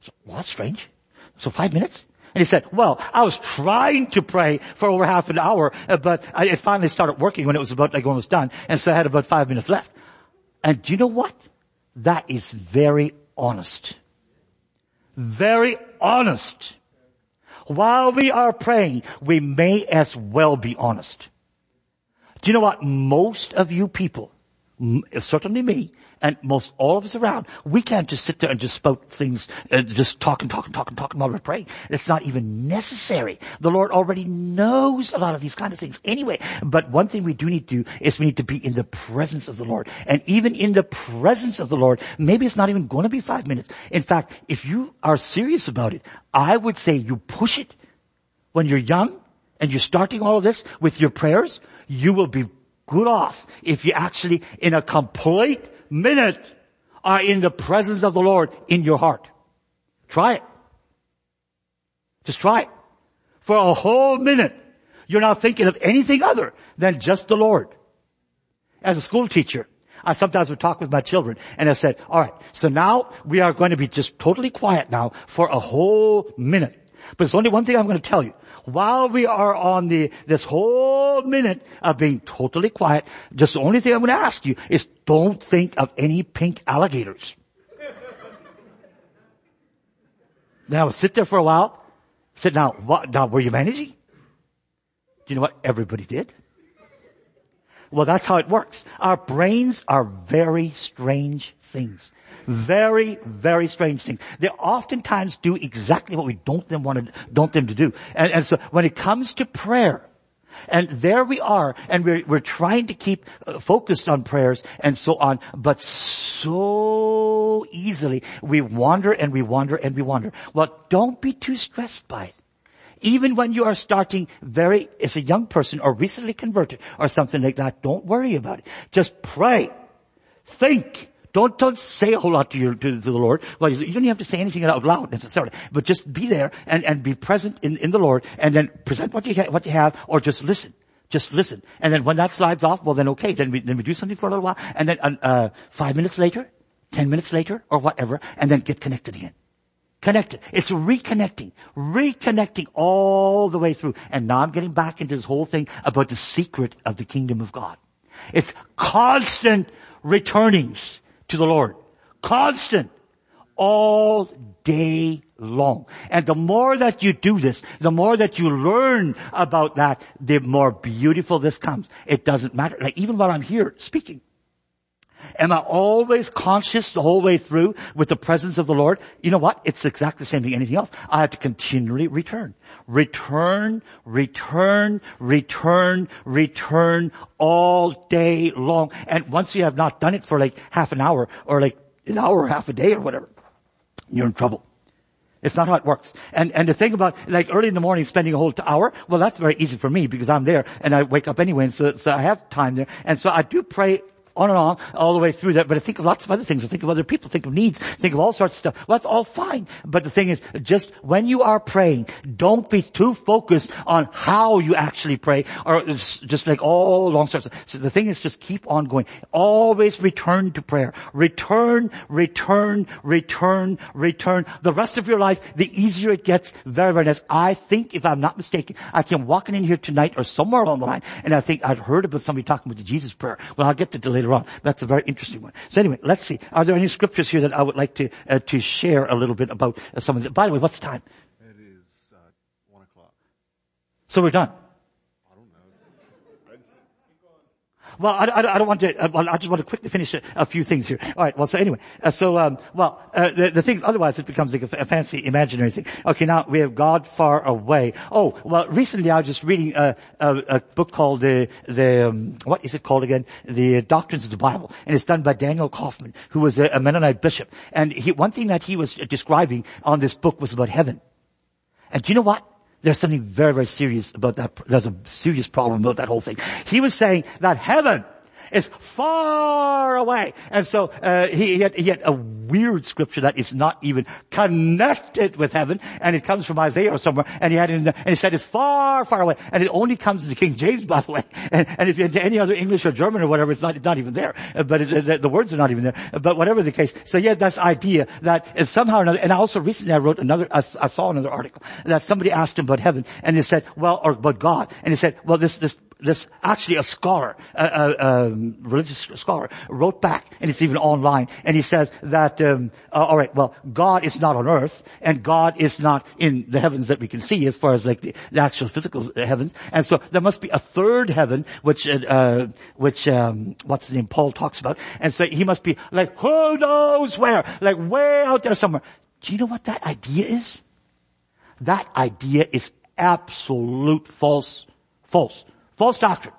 So, well, that's strange. So five minutes? And he said, well, I was trying to pray for over half an hour, uh, but I, it finally started working when it was about like almost done. And so I had about five minutes left. And do you know what? That is very honest. Very honest. While we are praying, we may as well be honest. Do you know what? Most of you people, certainly me, and most all of us around, we can't just sit there and just spout things, uh, just talking, talking, talking, talking while we're praying. It's not even necessary. The Lord already knows a lot of these kind of things anyway. But one thing we do need to do is we need to be in the presence of the Lord. And even in the presence of the Lord, maybe it's not even going to be five minutes. In fact, if you are serious about it, I would say you push it when you're young and you're starting all of this with your prayers, you will be good off if you actually in a complete minute are in the presence of the Lord in your heart. Try it. Just try it. For a whole minute, you're not thinking of anything other than just the Lord. As a school teacher, I sometimes would talk with my children and I said, alright, so now we are going to be just totally quiet now for a whole minute. But there's only one thing I'm going to tell you. While we are on the, this whole minute of being totally quiet, just the only thing I'm going to ask you is don't think of any pink alligators. now sit there for a while. Sit now, what, now were you managing? Do you know what everybody did? Well, that's how it works. Our brains are very strange things. Very, very strange things. They oftentimes do exactly what we don't them want to, don't them to do. And, and so when it comes to prayer, and there we are, and we're, we're trying to keep uh, focused on prayers and so on, but so easily we wander and we wander and we wander. Well, don't be too stressed by it. Even when you are starting very, as a young person or recently converted or something like that, don't worry about it. Just pray. Think. Don't, don't say a whole lot to, your, to, to the Lord. Well, you don't have to say anything out loud necessarily, but just be there and, and be present in, in the Lord and then present what you, ha- what you have or just listen. Just listen. And then when that slides off, well then okay, then we, then we do something for a little while and then, uh, five minutes later, ten minutes later or whatever, and then get connected again. Connected. It's reconnecting. Reconnecting all the way through. And now I'm getting back into this whole thing about the secret of the kingdom of God. It's constant returnings to the Lord. Constant. All day long. And the more that you do this, the more that you learn about that, the more beautiful this comes. It doesn't matter. Like even while I'm here speaking, Am I always conscious the whole way through with the presence of the Lord? You know what? It's exactly the same thing anything else. I have to continually return. Return, return, return, return all day long. And once you have not done it for like half an hour or like an hour or half a day or whatever, you're in trouble. It's not how it works. And, and the thing about, like early in the morning spending a whole hour, well that's very easy for me because I'm there and I wake up anyway and so, so I have time there. And so I do pray on and on, all the way through that. But I think of lots of other things. I think of other people, think of needs, think of all sorts of stuff. Well, that's all fine. But the thing is, just when you are praying, don't be too focused on how you actually pray or just like all long sorts of, so the thing is just keep on going. Always return to prayer. Return, return, return, return. The rest of your life, the easier it gets, very, very nice. I think, if I'm not mistaken, I came walking in here tonight or somewhere along the line and I think I'd heard about somebody talking about the Jesus prayer. Well, I'll get to delay later on. That's a very interesting one. So anyway, let's see. Are there any scriptures here that I would like to uh, to share a little bit about uh, some of them? By the way, what's time? It is uh, one o'clock. So we're done. Well, I, I, I don't want to, uh, well, I just want to quickly finish a, a few things here. Alright, well, so anyway, uh, so, um, well, uh, the, the things, otherwise it becomes like a, a, fancy imaginary thing. Okay, now we have God far away. Oh, well, recently I was just reading a, a, a book called the, the, um, what is it called again? The Doctrines of the Bible. And it's done by Daniel Kauffman, who was a, a Mennonite bishop. And he, one thing that he was describing on this book was about heaven. And do you know what? There's something very, very serious about that. There's a serious problem about that whole thing. He was saying that heaven is far away. And so, uh, he, he, had, he had a weird scripture that is not even connected with heaven, and it comes from Isaiah or somewhere, and he had in the, and he said it's far, far away, and it only comes in the King James, by the way. And, and if you had any other English or German or whatever, it's not, not even there. Uh, But it, the, the words are not even there. But whatever the case, so yeah, that's idea that somehow or another, and I also recently I wrote another, I, I saw another article that somebody asked him about heaven, and he said, well, or about God, and he said, well, this, this this actually a scholar, a, a, a, religious scholar, wrote back, and it's even online, and he says that, um, uh, all right, well, God is not on earth, and God is not in the heavens that we can see, as far as like the, the actual physical heavens, and so there must be a third heaven, which, uh, uh, which, um, what's the name, Paul talks about, and so he must be like, who knows where, like way out there somewhere. Do you know what that idea is? That idea is absolute false, false. False doctrine.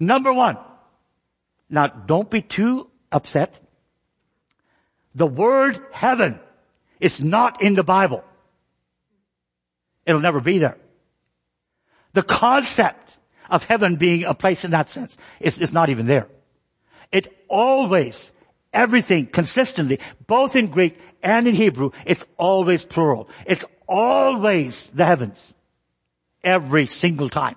Number one. Now don't be too upset. The word heaven is not in the Bible. It'll never be there. The concept of heaven being a place in that sense is, is not even there. It always, everything consistently, both in Greek and in Hebrew, it's always plural. It's always the heavens. Every single time.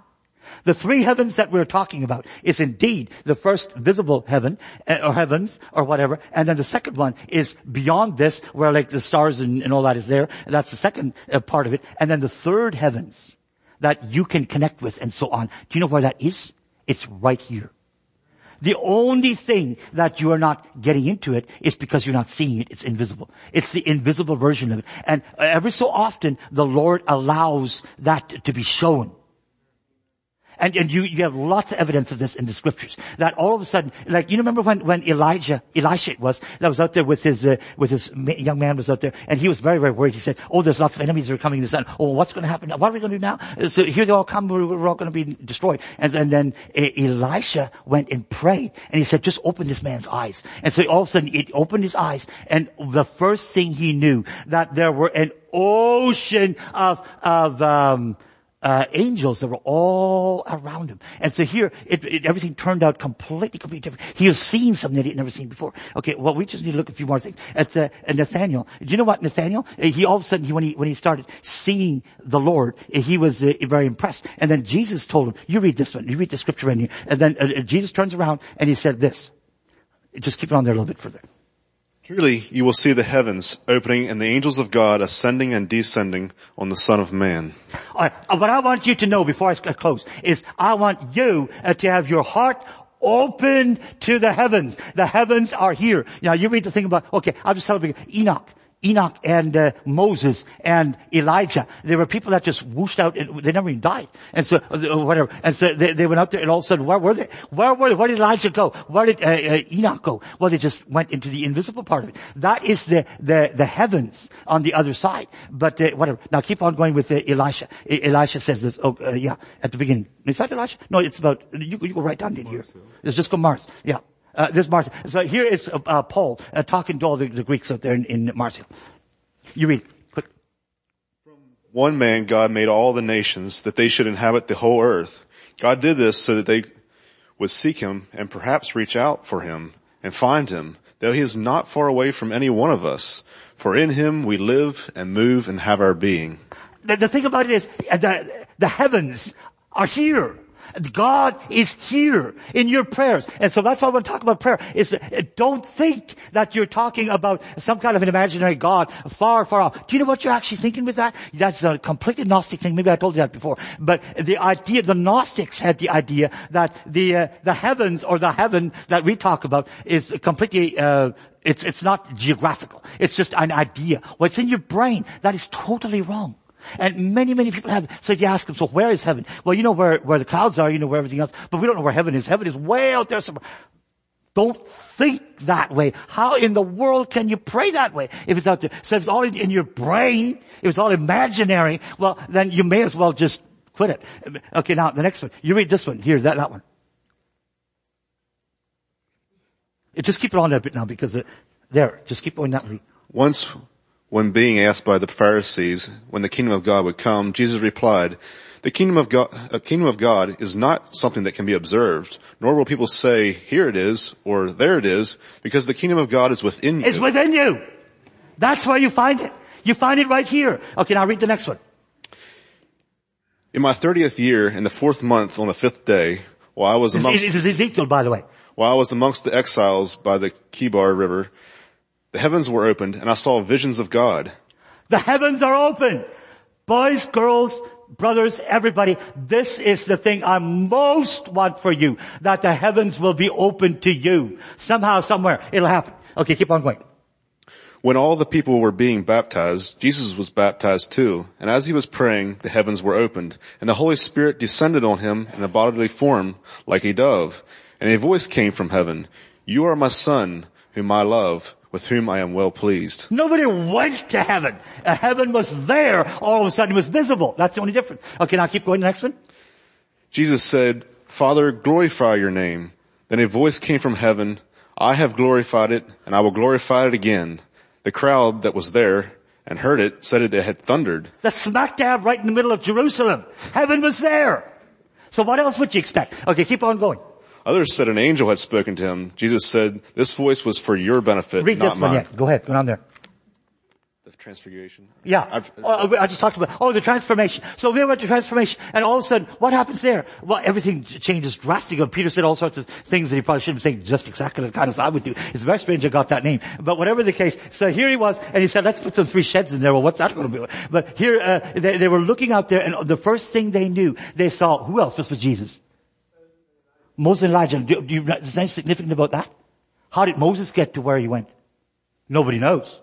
The three heavens that we're talking about is indeed the first visible heaven, uh, or heavens, or whatever, and then the second one is beyond this, where like the stars and, and all that is there. That's the second uh, part of it. And then the third heavens that you can connect with and so on. Do you know where that is? It's right here. The only thing that you are not getting into it is because you're not seeing it. It's invisible. It's the invisible version of it. And every so often, the Lord allows that to be shown. And, and you, you have lots of evidence of this in the scriptures. That all of a sudden, like, you remember when, when Elijah, Elisha was, that was out there with his, uh, with his young man was out there, and he was very, very worried. He said, oh, there's lots of enemies that are coming this and Oh, what's going to happen now? What are we going to do now? So here they all come, we're, we're all going to be destroyed. And, and then uh, Elisha went and prayed, and he said, just open this man's eyes. And so all of a sudden, it opened his eyes, and the first thing he knew, that there were an ocean of, of, um, uh, angels that were all around him. And so here, it, it, everything turned out completely, completely different. He was seeing something that he had never seen before. Okay, well, we just need to look at a few more things. It's uh, Nathaniel. Do you know what Nathaniel? Uh, he all of a sudden, he, when he when he started seeing the Lord, uh, he was uh, very impressed. And then Jesus told him, "You read this one. You read the scripture in here." And then uh, Jesus turns around and he said this. Just keep it on there a little bit further. Truly, you will see the heavens opening and the angels of God ascending and descending on the Son of Man. Uh, what I want you to know before I close is I want you uh, to have your heart open to the heavens. The heavens are here. Now you read the thing about, okay, I'll just tell you, Enoch. Enoch and uh, Moses and Elijah. There were people that just whooshed out and they never even died. And so, uh, whatever. And so they, they, went out there and all of a sudden, where were they? Where were they? Where did Elijah go? Where did uh, uh, Enoch go? Well, they just went into the invisible part of it. That is the, the, the heavens on the other side. But uh, whatever. Now keep on going with uh, Elisha. E- Elisha says this, oh, yeah, at the beginning. Is that Elisha? No, it's about, you, you go right down in here. It's just go Mars. Yeah. Uh, this Marcia. So here is uh, uh, Paul uh, talking to all the, the, Greeks out there in, in Marcia. You read. Quick. From one man God made all the nations that they should inhabit the whole earth. God did this so that they would seek him and perhaps reach out for him and find him, though he is not far away from any one of us. For in him we live and move and have our being. The, the thing about it is, uh, the, the heavens are here. God is here in your prayers. And so that's why I want to talk about prayer is don't think that you're talking about some kind of an imaginary God far, far off. Do you know what you're actually thinking with that? That's a completely Gnostic thing. Maybe I told you that before. But the idea, the Gnostics had the idea that the, uh, the heavens or the heaven that we talk about is completely, uh, it's, it's not geographical. It's just an idea. What's in your brain, that is totally wrong. And many, many people have. So if you ask them, so where is heaven? Well, you know where, where the clouds are, you know where everything else, but we don't know where heaven is. Heaven is way out there somewhere. Don't think that way. How in the world can you pray that way if it's out there? So if it's all in your brain, if it's all imaginary, well, then you may as well just quit it. Okay, now the next one. You read this one. Here, that, that one. Just keep it on that bit now because it, there, just keep going that way. Once when being asked by the Pharisees when the kingdom of God would come, Jesus replied, the kingdom of God, a kingdom of God is not something that can be observed, nor will people say, here it is, or there it is, because the kingdom of God is within you. It's within you. That's where you find it. You find it right here. Okay, now read the next one. In my thirtieth year, in the fourth month, on the fifth day, while I was amongst, is this is Ezekiel, by the way. while I was amongst the exiles by the Kebar River, the heavens were opened, and I saw visions of God. The heavens are open. Boys, girls, brothers, everybody, this is the thing I most want for you, that the heavens will be open to you. Somehow, somewhere, it'll happen. Okay, keep on going. When all the people were being baptized, Jesus was baptized too, and as he was praying, the heavens were opened, and the Holy Spirit descended on him in a bodily form like a dove, and a voice came from heaven, You are my son, whom I love, with whom I am well pleased. Nobody went to heaven. A heaven was there. All of a sudden it was visible. That's the only difference. Okay, now keep going to the next one. Jesus said, Father, glorify your name. Then a voice came from heaven, I have glorified it, and I will glorify it again. The crowd that was there and heard it said it had thundered. That's smack dab right in the middle of Jerusalem. Heaven was there. So what else would you expect? Okay, keep on going. Others said an angel had spoken to him. Jesus said, this voice was for your benefit, Read not this one mine. yet. Go ahead. Go down there. The transfiguration. Yeah. I've- Oh, I just talked about, oh, the transformation. So we went to transformation and all of a sudden, what happens there? Well, everything changes drastically. Peter said all sorts of things that he probably shouldn't say just exactly the kind of I would do. It's very strange I got that name. But whatever the case, so here he was and he said, let's put some three sheds in there. Well, what's that going to be? But here, uh, they, they were looking out there and the first thing they knew, they saw, who else was with Jesus? Moses and Elijah. Do, do you, is anything significant about that? How did Moses get to where he went? Nobody knows.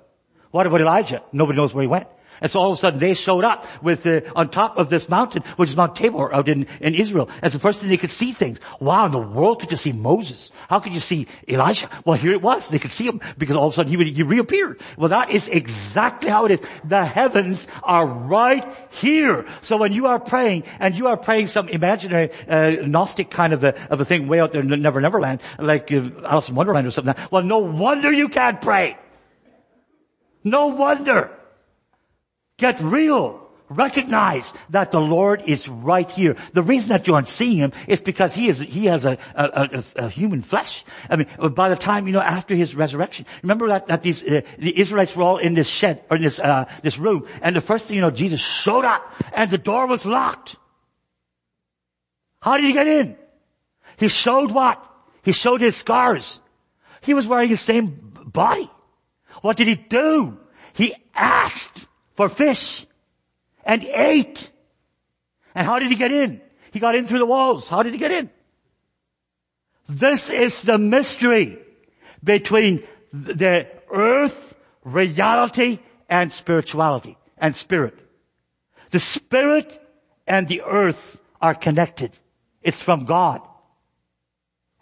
What about Elijah? Nobody knows where he went. And so all of a sudden they showed up with uh, on top of this mountain, which is Mount Tabor out in, in Israel. As the first thing they could see things. Wow, in the world could you see Moses? How could you see Elijah? Well, here it was. They could see him because all of a sudden he, would, he reappeared. Well, that is exactly how it is. The heavens are right here. So when you are praying and you are praying some imaginary uh, Gnostic kind of a, of a thing way out there in Never Never Land, like uh, Alice in Wonderland or something, well, no wonder you can't pray. No wonder. Get real. Recognize that the Lord is right here. The reason that you aren't seeing Him is because He is, He has a, a, a, a human flesh. I mean, by the time, you know, after His resurrection, remember that, that these, uh, the Israelites were all in this shed, or in this, uh, this room, and the first thing you know, Jesus showed up, and the door was locked. How did He get in? He showed what? He showed His scars. He was wearing his same body. What did he do? He asked for fish and ate. And how did he get in? He got in through the walls. How did he get in? This is the mystery between the earth, reality, and spirituality and spirit. The spirit and the earth are connected. It's from God.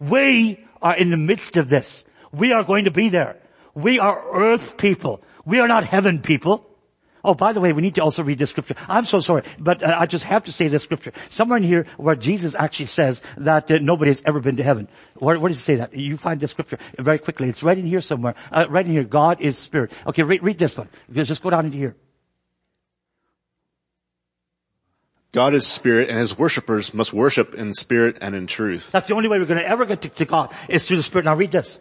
We are in the midst of this. We are going to be there. We are earth people. We are not heaven people. Oh, by the way, we need to also read this scripture. I'm so sorry, but uh, I just have to say this scripture. Somewhere in here where Jesus actually says that uh, nobody has ever been to heaven. Where, where does he say that? You find this scripture very quickly. It's right in here somewhere. Uh, right in here. God is spirit. Okay, read, read this one. Just go down into here. God is spirit and his worshippers must worship in spirit and in truth. That's the only way we're going to ever get to, to God is through the spirit. Now read this.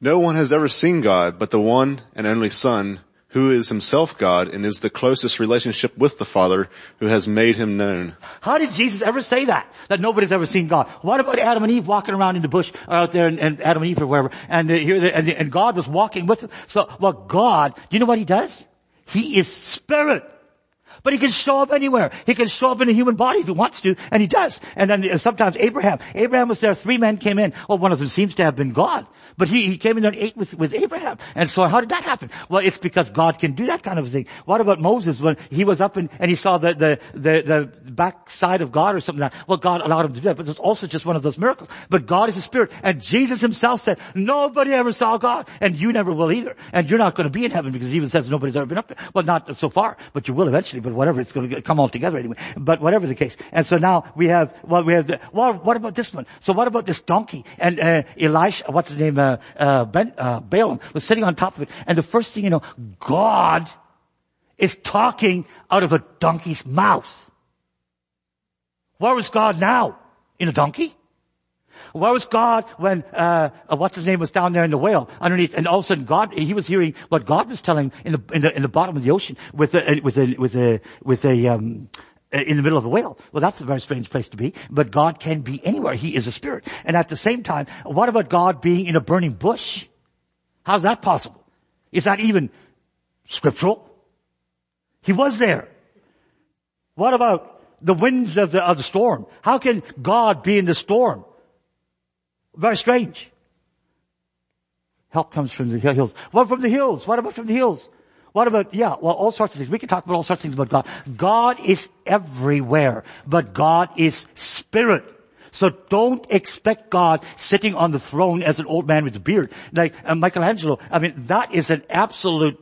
No one has ever seen God but the one and only son who is himself God and is the closest relationship with the Father who has made him known. How did Jesus ever say that? That nobody's ever seen God. What about Adam and Eve walking around in the bush or out there and, and Adam and Eve or wherever and uh, here and, and God was walking with them. So, well God, do you know what he does? He is spirit. But he can show up anywhere. He can show up in a human body if he wants to, and he does. And then uh, sometimes Abraham, Abraham was there, three men came in. Well, one of them seems to have been God. But he, he came in and ate with, with Abraham. And so how did that happen? Well, it's because God can do that kind of thing. What about Moses when he was up and, and he saw the, the, the, the backside of God or something like that? Well, God allowed him to do that, but it's also just one of those miracles. But God is a spirit. And Jesus himself said, nobody ever saw God, and you never will either. And you're not going to be in heaven because he even says nobody's ever been up there. Well, not so far, but you will eventually, but whatever, it's going to come all together anyway. But whatever the case. And so now we have, well, we have the, well, what about this one? So what about this donkey? And, uh, Elisha, what's his name, uh, uh, ben, uh, Balaam was sitting on top of it. And the first thing you know, God is talking out of a donkey's mouth. Where was God now? In a donkey? Where was God when, uh, uh, what's his name was down there in the whale underneath and all of a sudden God, he was hearing what God was telling in the, in the, in the bottom of the ocean with a, with a, with a, with a, um, Uh, in the middle of a whale. Well, that's a very strange place to be, but God can be anywhere. He is a spirit. And at the same time, what about God being in a burning bush? How's that possible? Is that even scriptural? He was there. What about the winds of the, of the storm? How can God be in the storm? Very strange. Help comes from the hills. What from the hills? What about from the hills? What about, yeah, well, all sorts of things. We can talk about all sorts of things about God. God is everywhere, but God is spirit. So don't expect God sitting on the throne as an old man with a beard. Like uh, Michelangelo, I mean, that is an absolute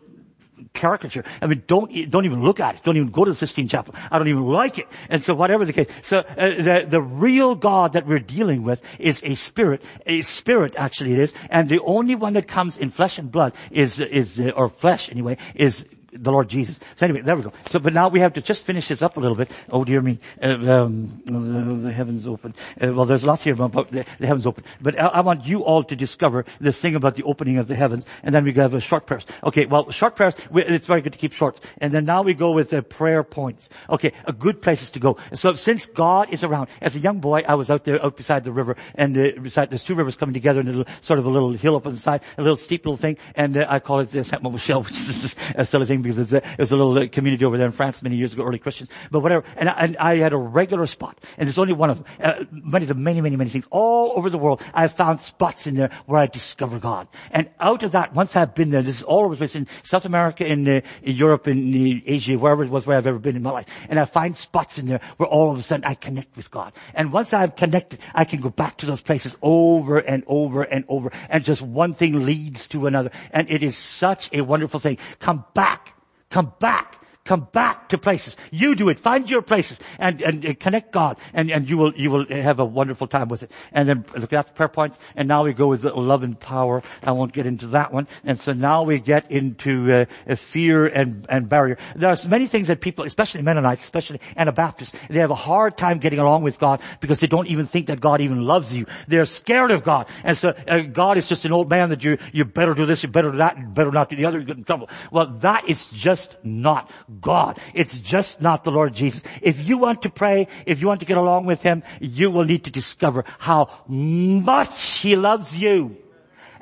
caricature. I mean, don't, don't even look at it. Don't even go to the Sistine Chapel. I don't even like it. And so whatever the case. So uh, the, the real God that we're dealing with is a spirit. A spirit actually it is. And the only one that comes in flesh and blood is, is, or flesh anyway, is the Lord Jesus. So anyway, there we go. So, but now we have to just finish this up a little bit. Oh dear me, uh, um, the, the, heavens open. Uh, well, there's a lot here about the, the heavens open. But I, I, want you all to discover this thing about the opening of the heavens, and then we have a short prayers. Okay, well, short prayers. We, it's very good to keep shorts. And then now we go with the prayer points. Okay, a good places to go. So since God is around, as a young boy, I was out there, out beside the river, and uh, beside there's two rivers coming together, and a little, sort of a little hill up on the side, a little steep little thing, and uh, I call it the Saint Michel, which is a silly thing because it's a, it was a little uh, community over there in France many years ago, early Christians, but whatever. And I, and I had a regular spot, and there's only one of them. Uh, many, many, many, many things all over the world. I've found spots in there where I discover God. And out of that, once I've been there, this is all over the place in South America, in, uh, in Europe, in uh, Asia, wherever it was where I've ever been in my life. And I find spots in there where all of a sudden I connect with God. And once I'm connected, I can go back to those places over and over and over. And just one thing leads to another. And it is such a wonderful thing. Come back Come back Come back to places. You do it. Find your places and, and, and, connect God and, and you will, you will have a wonderful time with it. And then look at the prayer points and now we go with love and power. I won't get into that one. And so now we get into uh, fear and, and barrier. There's many things that people, especially Mennonites, especially Anabaptists, they have a hard time getting along with God because they don't even think that God even loves you. They're scared of God. And so uh, God is just an old man that you, you better do this, you better do that, you better not do the other, you get in trouble. Well, that is just not God. It's just not the Lord Jesus. If you want to pray, if you want to get along with Him, you will need to discover how much He loves you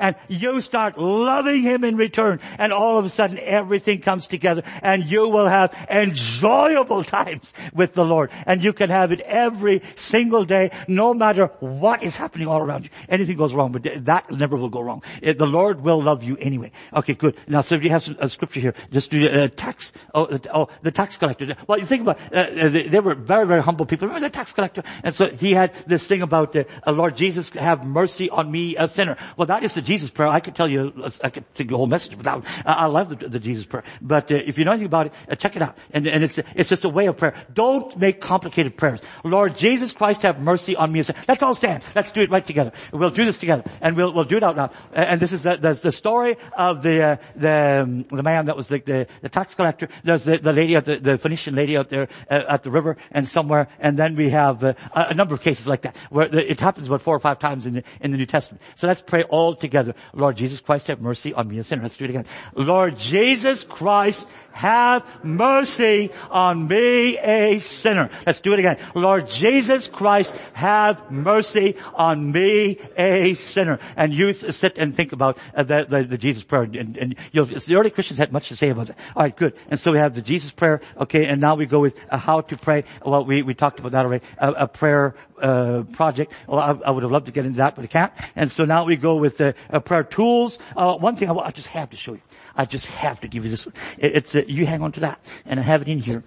and you start loving Him in return and all of a sudden everything comes together and you will have enjoyable times with the Lord and you can have it every single day no matter what is happening all around you. Anything goes wrong, but that never will go wrong. The Lord will love you anyway. Okay, good. Now, so you have some, a scripture here, just do uh, tax. Oh, uh, oh, the tax collector. Well, you think about, uh, uh they, they, were very, very humble people. Remember the tax collector? And so he had this thing about, uh, Lord Jesus, have mercy on me, a sinner. Well, that is the Jesus prayer. I could tell you, I could take the whole message without, I love the, the Jesus prayer. But uh, if you know anything about it, uh, check it out. And, and it's, it's just a way of prayer. Don't make complicated prayers. Lord Jesus Christ have mercy on me. Let's all stand. Let's do it right together. We'll do this together. And we'll, we'll do it out now. And this is the, the, the story of the, uh, the, um, the man that was like the, the tax collector. There's the, the lady, the, the Phoenician lady out there uh, at the river and somewhere. And then we have uh, a number of cases like that where the, it happens about four or five times in the, in the New Testament. So let's pray all together. Lord Jesus Christ, have mercy on me, a sinner. Let's do it again. Lord Jesus Christ, have mercy on me, a sinner. Let's do it again. Lord Jesus Christ, have mercy on me, a sinner. And you sit and think about uh, the, the, the, Jesus prayer. And, and the early Christians had much to say about that. All right, good. And so we have the Jesus prayer. Okay, and now we go with uh, how to pray. Well, we, we talked about that already. A prayer uh, project. Well, I, I, would have loved to get into that, but I can't. And so now we go with uh, prayer tools. Uh, one thing I, I, just have to show you. I just have to give you this. It, it's uh, you hang on to that, and I have it in here.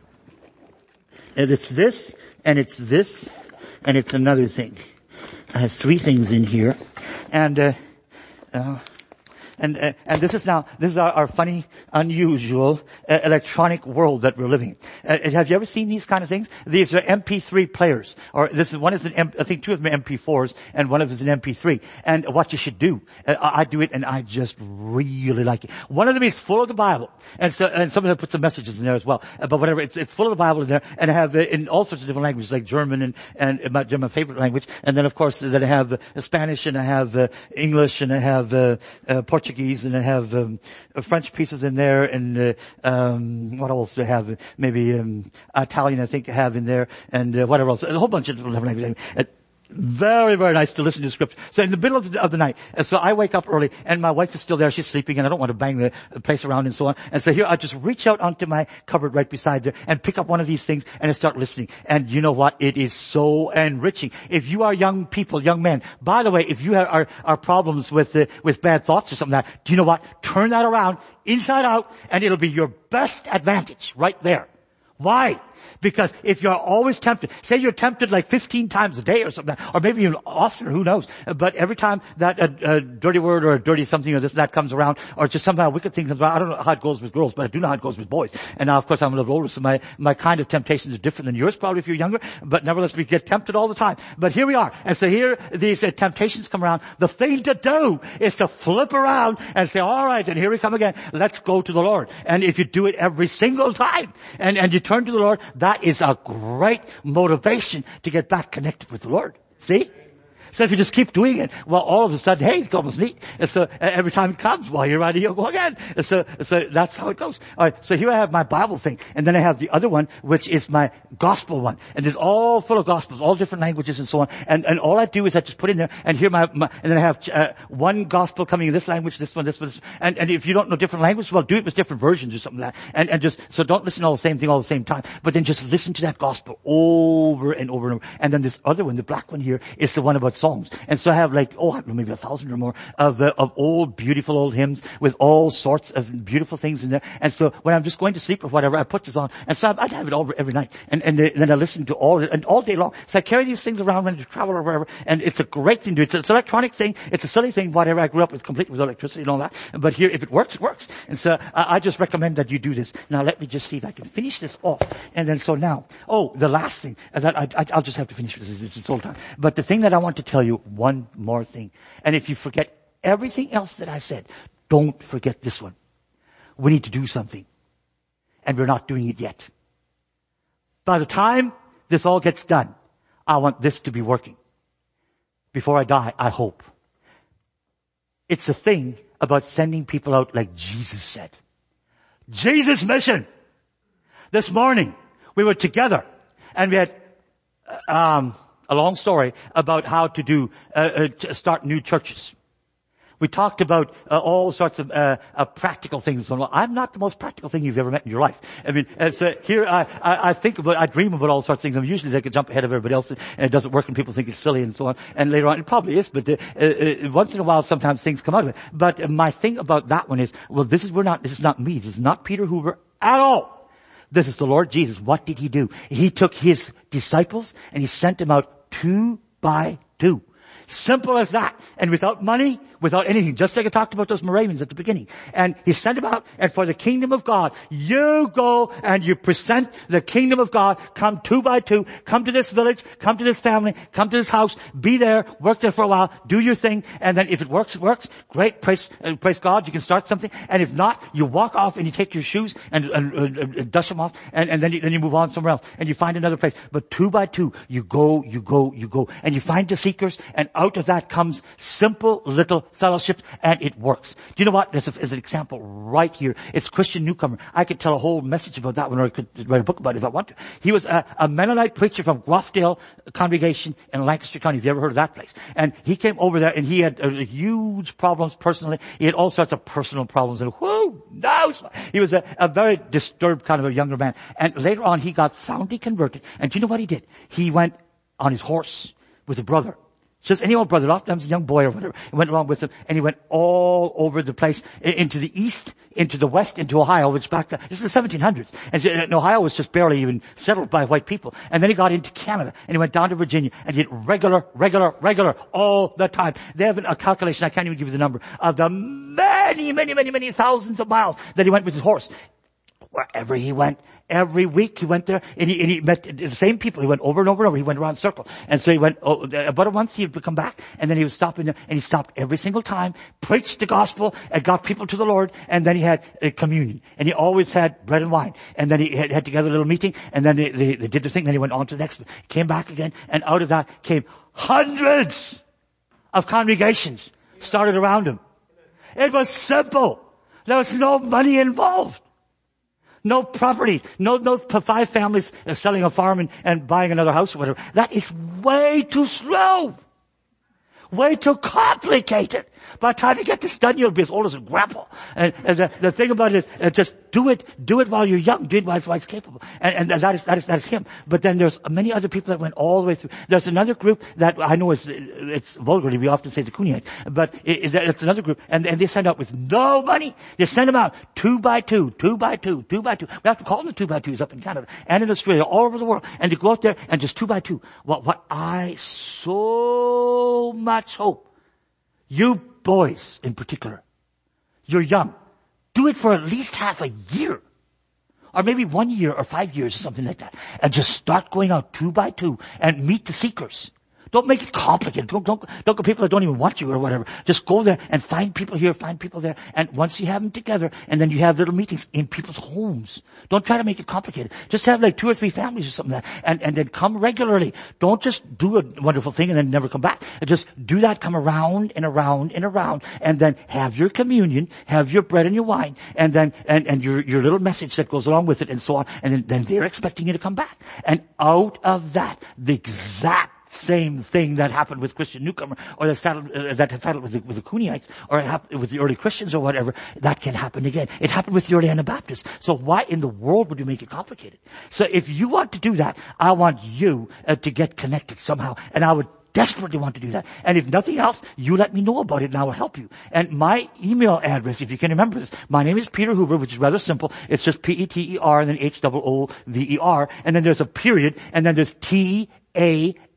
And it's this, and it's this, and it's another thing. I have three things in here, and uh, uh, And, uh, and this is now, this is our, our funny, unusual uh, electronic world that we're living. Uh, have you ever seen these kind of things? These are MP3 players, or this is one is an M, I think two of them are MP4s, and one of them is an MP3. And what you should do, uh, I, I do it, and I just really like it. One of them is full of the Bible, and so and some of them put some messages in there as well. Uh, but whatever, it's it's full of the Bible in there, and I have uh, in all sorts of different languages like German and and my, favorite language, and then of course then I have Spanish and I have English and I have uh, Portuguese and I have um, French pieces in there and um, what else I have? Maybe um, Italian I think I have in there and whatever else. A whole bunch of different languages very, very nice to listen to scripture. So in the middle of the, of the night, so I wake up early and my wife is still there. She's sleeping and I don't want to bang the, place around and so on. And so here I just reach out onto my cupboard right beside there and pick up one of these things and I start listening. And you know what? It is so enriching. If you are young people, young men, by the way, if you have, are, are problems with, uh, with bad thoughts or something like that, do you know what? Turn that around inside out and it'll be your best advantage right there. Why? Because if you're always tempted, say you're tempted like 15 times a day or something, or maybe even often, who knows, uh, but every time that a, a dirty word or a dirty something or this that comes around, or just somehow wicked thing comes around, I don't know how it goes with girls, but I do know how it goes with boys. And now of course I'm a little older, so my, my kind of temptations are different than yours probably if you're younger, but nevertheless we get tempted all the time. But here we are. And so here these uh, temptations come around. The thing to do is to flip around and say, alright, and here we come again. Let's go to the Lord. And if you do it every single time, and, and you turn to the Lord, that is a great motivation to get back connected with the Lord. See? So if you just keep doing it, well, all of a sudden, hey, it's almost neat. And so every time it comes, well, you're you'll go again. And so, so that's how it goes. All right. So here I have my Bible thing, and then I have the other one, which is my gospel one, and it's all full of gospels, all different languages and so on. And and all I do is I just put in there, and here my, my and then I have uh, one gospel coming in this language, this one, this one, this, and and if you don't know different languages, well, do it with different versions or something like that. And and just so don't listen to all the same thing all the same time, but then just listen to that gospel over and over and over. And then this other one, the black one here, is the one about songs. And so I have like, oh, maybe a thousand or more of, uh, of old, beautiful old hymns with all sorts of beautiful things in there. And so when I'm just going to sleep or whatever, I put this on. And so I'd have it over every night. And, and then I listen to all, and all day long. So I carry these things around when I travel or wherever. And it's a great thing to do. It's, an electronic thing. It's a silly thing, whatever. I grew up with completely with electricity and all that. But here, if it works, it works. And so I, I just recommend that you do this. Now let me just see if I can finish this off. And then so now, oh, the last thing, that I, I, I'll just have to finish this. It's all time. But the thing that I want to tell you, one more thing. And if you forget everything else that I said, don't forget this one. We need to do something. And we're not doing it yet. By the time this all gets done, I want this to be working. Before I die, I hope. It's a thing about sending people out like Jesus said. Jesus' mission. This morning, we were together and we had, um, a long story about how to do, uh, uh, start new churches. We talked about uh, all sorts of uh, uh, practical things. I'm not the most practical thing you've ever met in your life. I mean, uh, here I, I, I, think about, I dream about all sorts of things. I'm usually like a jump ahead of everybody else, and it doesn't work, and people think it's silly and so on. And later on, it probably is, but uh, uh, once in a while, sometimes things come out of it. But my thing about that one is, well, this is we're not. This is not me. This is not Peter Hoover at all. This is the Lord Jesus. What did he do? He took his disciples and he sent them out two by two. Simple as that. And without money, without anything, just like I talked about those Moravians at the beginning. And he sent them out, and for the kingdom of God, you go and you present the kingdom of God, come two by two, come to this village, come to this family, come to this house, be there, work there for a while, do your thing, and then if it works, it works. Great, praise, uh, praise God, you can start something. And if not, you walk off and you take your shoes and, and, and dust them off, and, and then, you, then you move on somewhere else, and you find another place. But two by two, you go, you go, you go, and you find the seekers, and out of that comes simple little fellowship and it works. Do you know what? There's, a, there's an example right here. It's Christian Newcomer. I could tell a whole message about that one or I could write a book about it if I want to. He was a, a Mennonite preacher from Groffdale congregation in Lancaster County. Have you ever heard of that place? And he came over there and he had uh, huge problems personally. He had all sorts of personal problems and whoo, no! He was a, a very disturbed kind of a younger man. And later on he got soundly converted. And do you know what he did? He went on his horse with a brother just any old brother, oftentimes a young boy or whatever, he went along with him and he went all over the place into the east, into the west, into Ohio, which back, uh, this is the 1700s. Uh, and Ohio was just barely even settled by white people. And then he got into Canada and he went down to Virginia and did regular, regular, regular all the time. They have a calculation, I can't even give you the number, of the many, many, many, many thousands of miles that he went with his horse wherever he went. Every week he went there and he, and he met the same people. He went over and over and over. He went around the circle. And so he went, oh, about a month he would come back and then he would stop in there and he stopped every single time, preached the gospel and got people to the Lord and then he had a communion and he always had bread and wine and then he had, had together a little meeting and then they, they, they did the thing then he went on to the next, came back again and out of that came hundreds of congregations started around him. It was simple. There was no money involved. No property. No, no five families uh, selling a farm and, and buying another house or whatever. That is way too slow. Way too complicated. By the time you get this done, you'll be as old as a grandpa. And, and the, the, thing about it is, uh, just do it, do it while you're young, do it while it's capable. And, and, that is, that is, that is him. But then there's many other people that went all the way through. There's another group that I know is, it's vulgarly, we often say the Cooneyite, but it, it's another group, and, and they send out with no money. They send them out two by two, two by two, two by two. We have to call them the two by twos up in Canada and in Australia, all over the world, and they go out there and just two by two. What, what I so much hope you boys in particular, you're young. Do it for at least half a year. Or maybe one year or five years or something like that. And just start going out two by two and meet the seekers. Don't make it complicated. Don't, don't, don't go people that don't even want you or whatever. Just go there and find people here, find people there. And once you have them together, and then you have little meetings in people's homes. Don't try to make it complicated. Just have like two or three families or something like that. And, and then come regularly. Don't just do a wonderful thing and then never come back. Just do that, come around and around and around. And then have your communion, have your bread and your wine, and then, and, and your, your little message that goes along with it and so on. And then, then they're expecting you to come back. And out of that, the exact same thing that happened with Christian Newcomer or that, started, uh, that happened with the, with the or with the early Christians or whatever, that can happen again. It happened with the early Anabaptists. So why in the world would you make it complicated? So if you want to do that, I want you uh, to get connected somehow and I would desperately want to do that. And if nothing else, you let me know about it and I will help you. And my email address, if you can remember this, my name is Peter Hoover, which is rather simple. It's just P-E-T-E-R and then H-O-O-V-E-R. And then there's a period and then there's T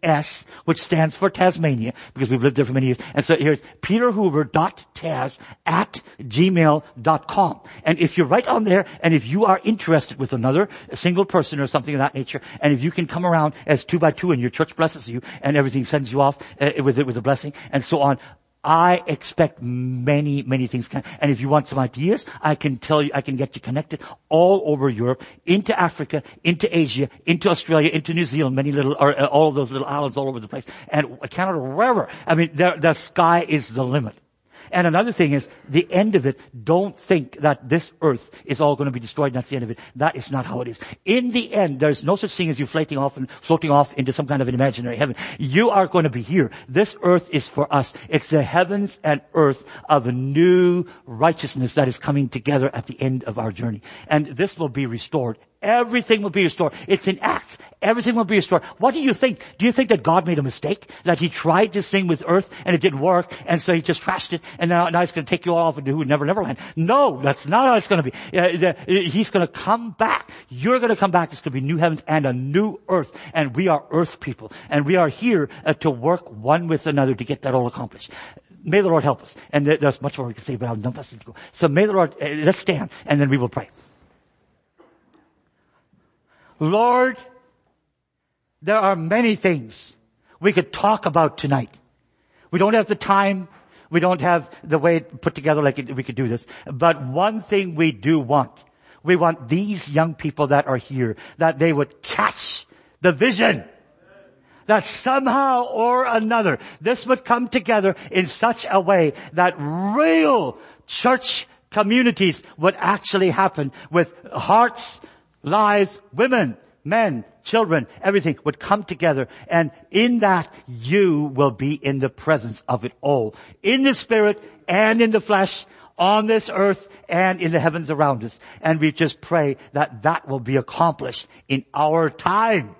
a-S, which stands for Tasmania, because we've lived there for many years. And so here's peterhoover.tas at gmail.com. And if you're right on there, and if you are interested with another single person or something of that nature, and if you can come around as two by two and your church blesses you, and everything sends you off uh, with with a blessing, and so on, I expect many, many things. And if you want some ideas, I can tell you, I can get you connected all over Europe, into Africa, into Asia, into Australia, into New Zealand, many little, or uh, all those little islands all over the place, and Canada, wherever. I mean, the sky is the limit. And another thing is, the end of it, don't think that this earth is all going to be destroyed and that's the end of it. That is not how it is. In the end, there's no such thing as you floating off and floating off into some kind of an imaginary heaven. You are going to be here. This earth is for us. It's the heavens and earth of a new righteousness that is coming together at the end of our journey. And this will be restored Everything will be restored. It's in Acts. Everything will be restored. What do you think? Do you think that God made a mistake? That He tried this thing with earth and it didn't work and so He just trashed it and now, now He's going to take you all off into Never Never Land? No, that's not how it's going to be. Uh, he's going to come back. You're going to come back. It's going to be new heavens and a new earth. And we are earth people. And we are here uh, to work one with another to get that all accomplished. May the Lord help us. And there's much more we can say, but I'll not to go. So may the Lord, uh, let's stand and then we will pray. Lord, there are many things we could talk about tonight. We don't have the time. We don't have the way put together like we could do this. But one thing we do want, we want these young people that are here, that they would catch the vision. That somehow or another, this would come together in such a way that real church communities would actually happen with hearts lives, women, men, children, everything would come together. And in that, you will be in the presence of it all. In the spirit and in the flesh, on this earth and in the heavens around us. And we just pray that that will be accomplished in our time.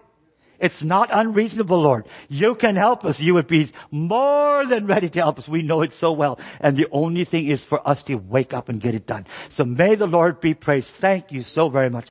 It's not unreasonable, Lord. You can help us. You would be more than ready to help us. We know it so well. And the only thing is for us to wake up and get it done. So may the Lord be praised. Thank you so very much.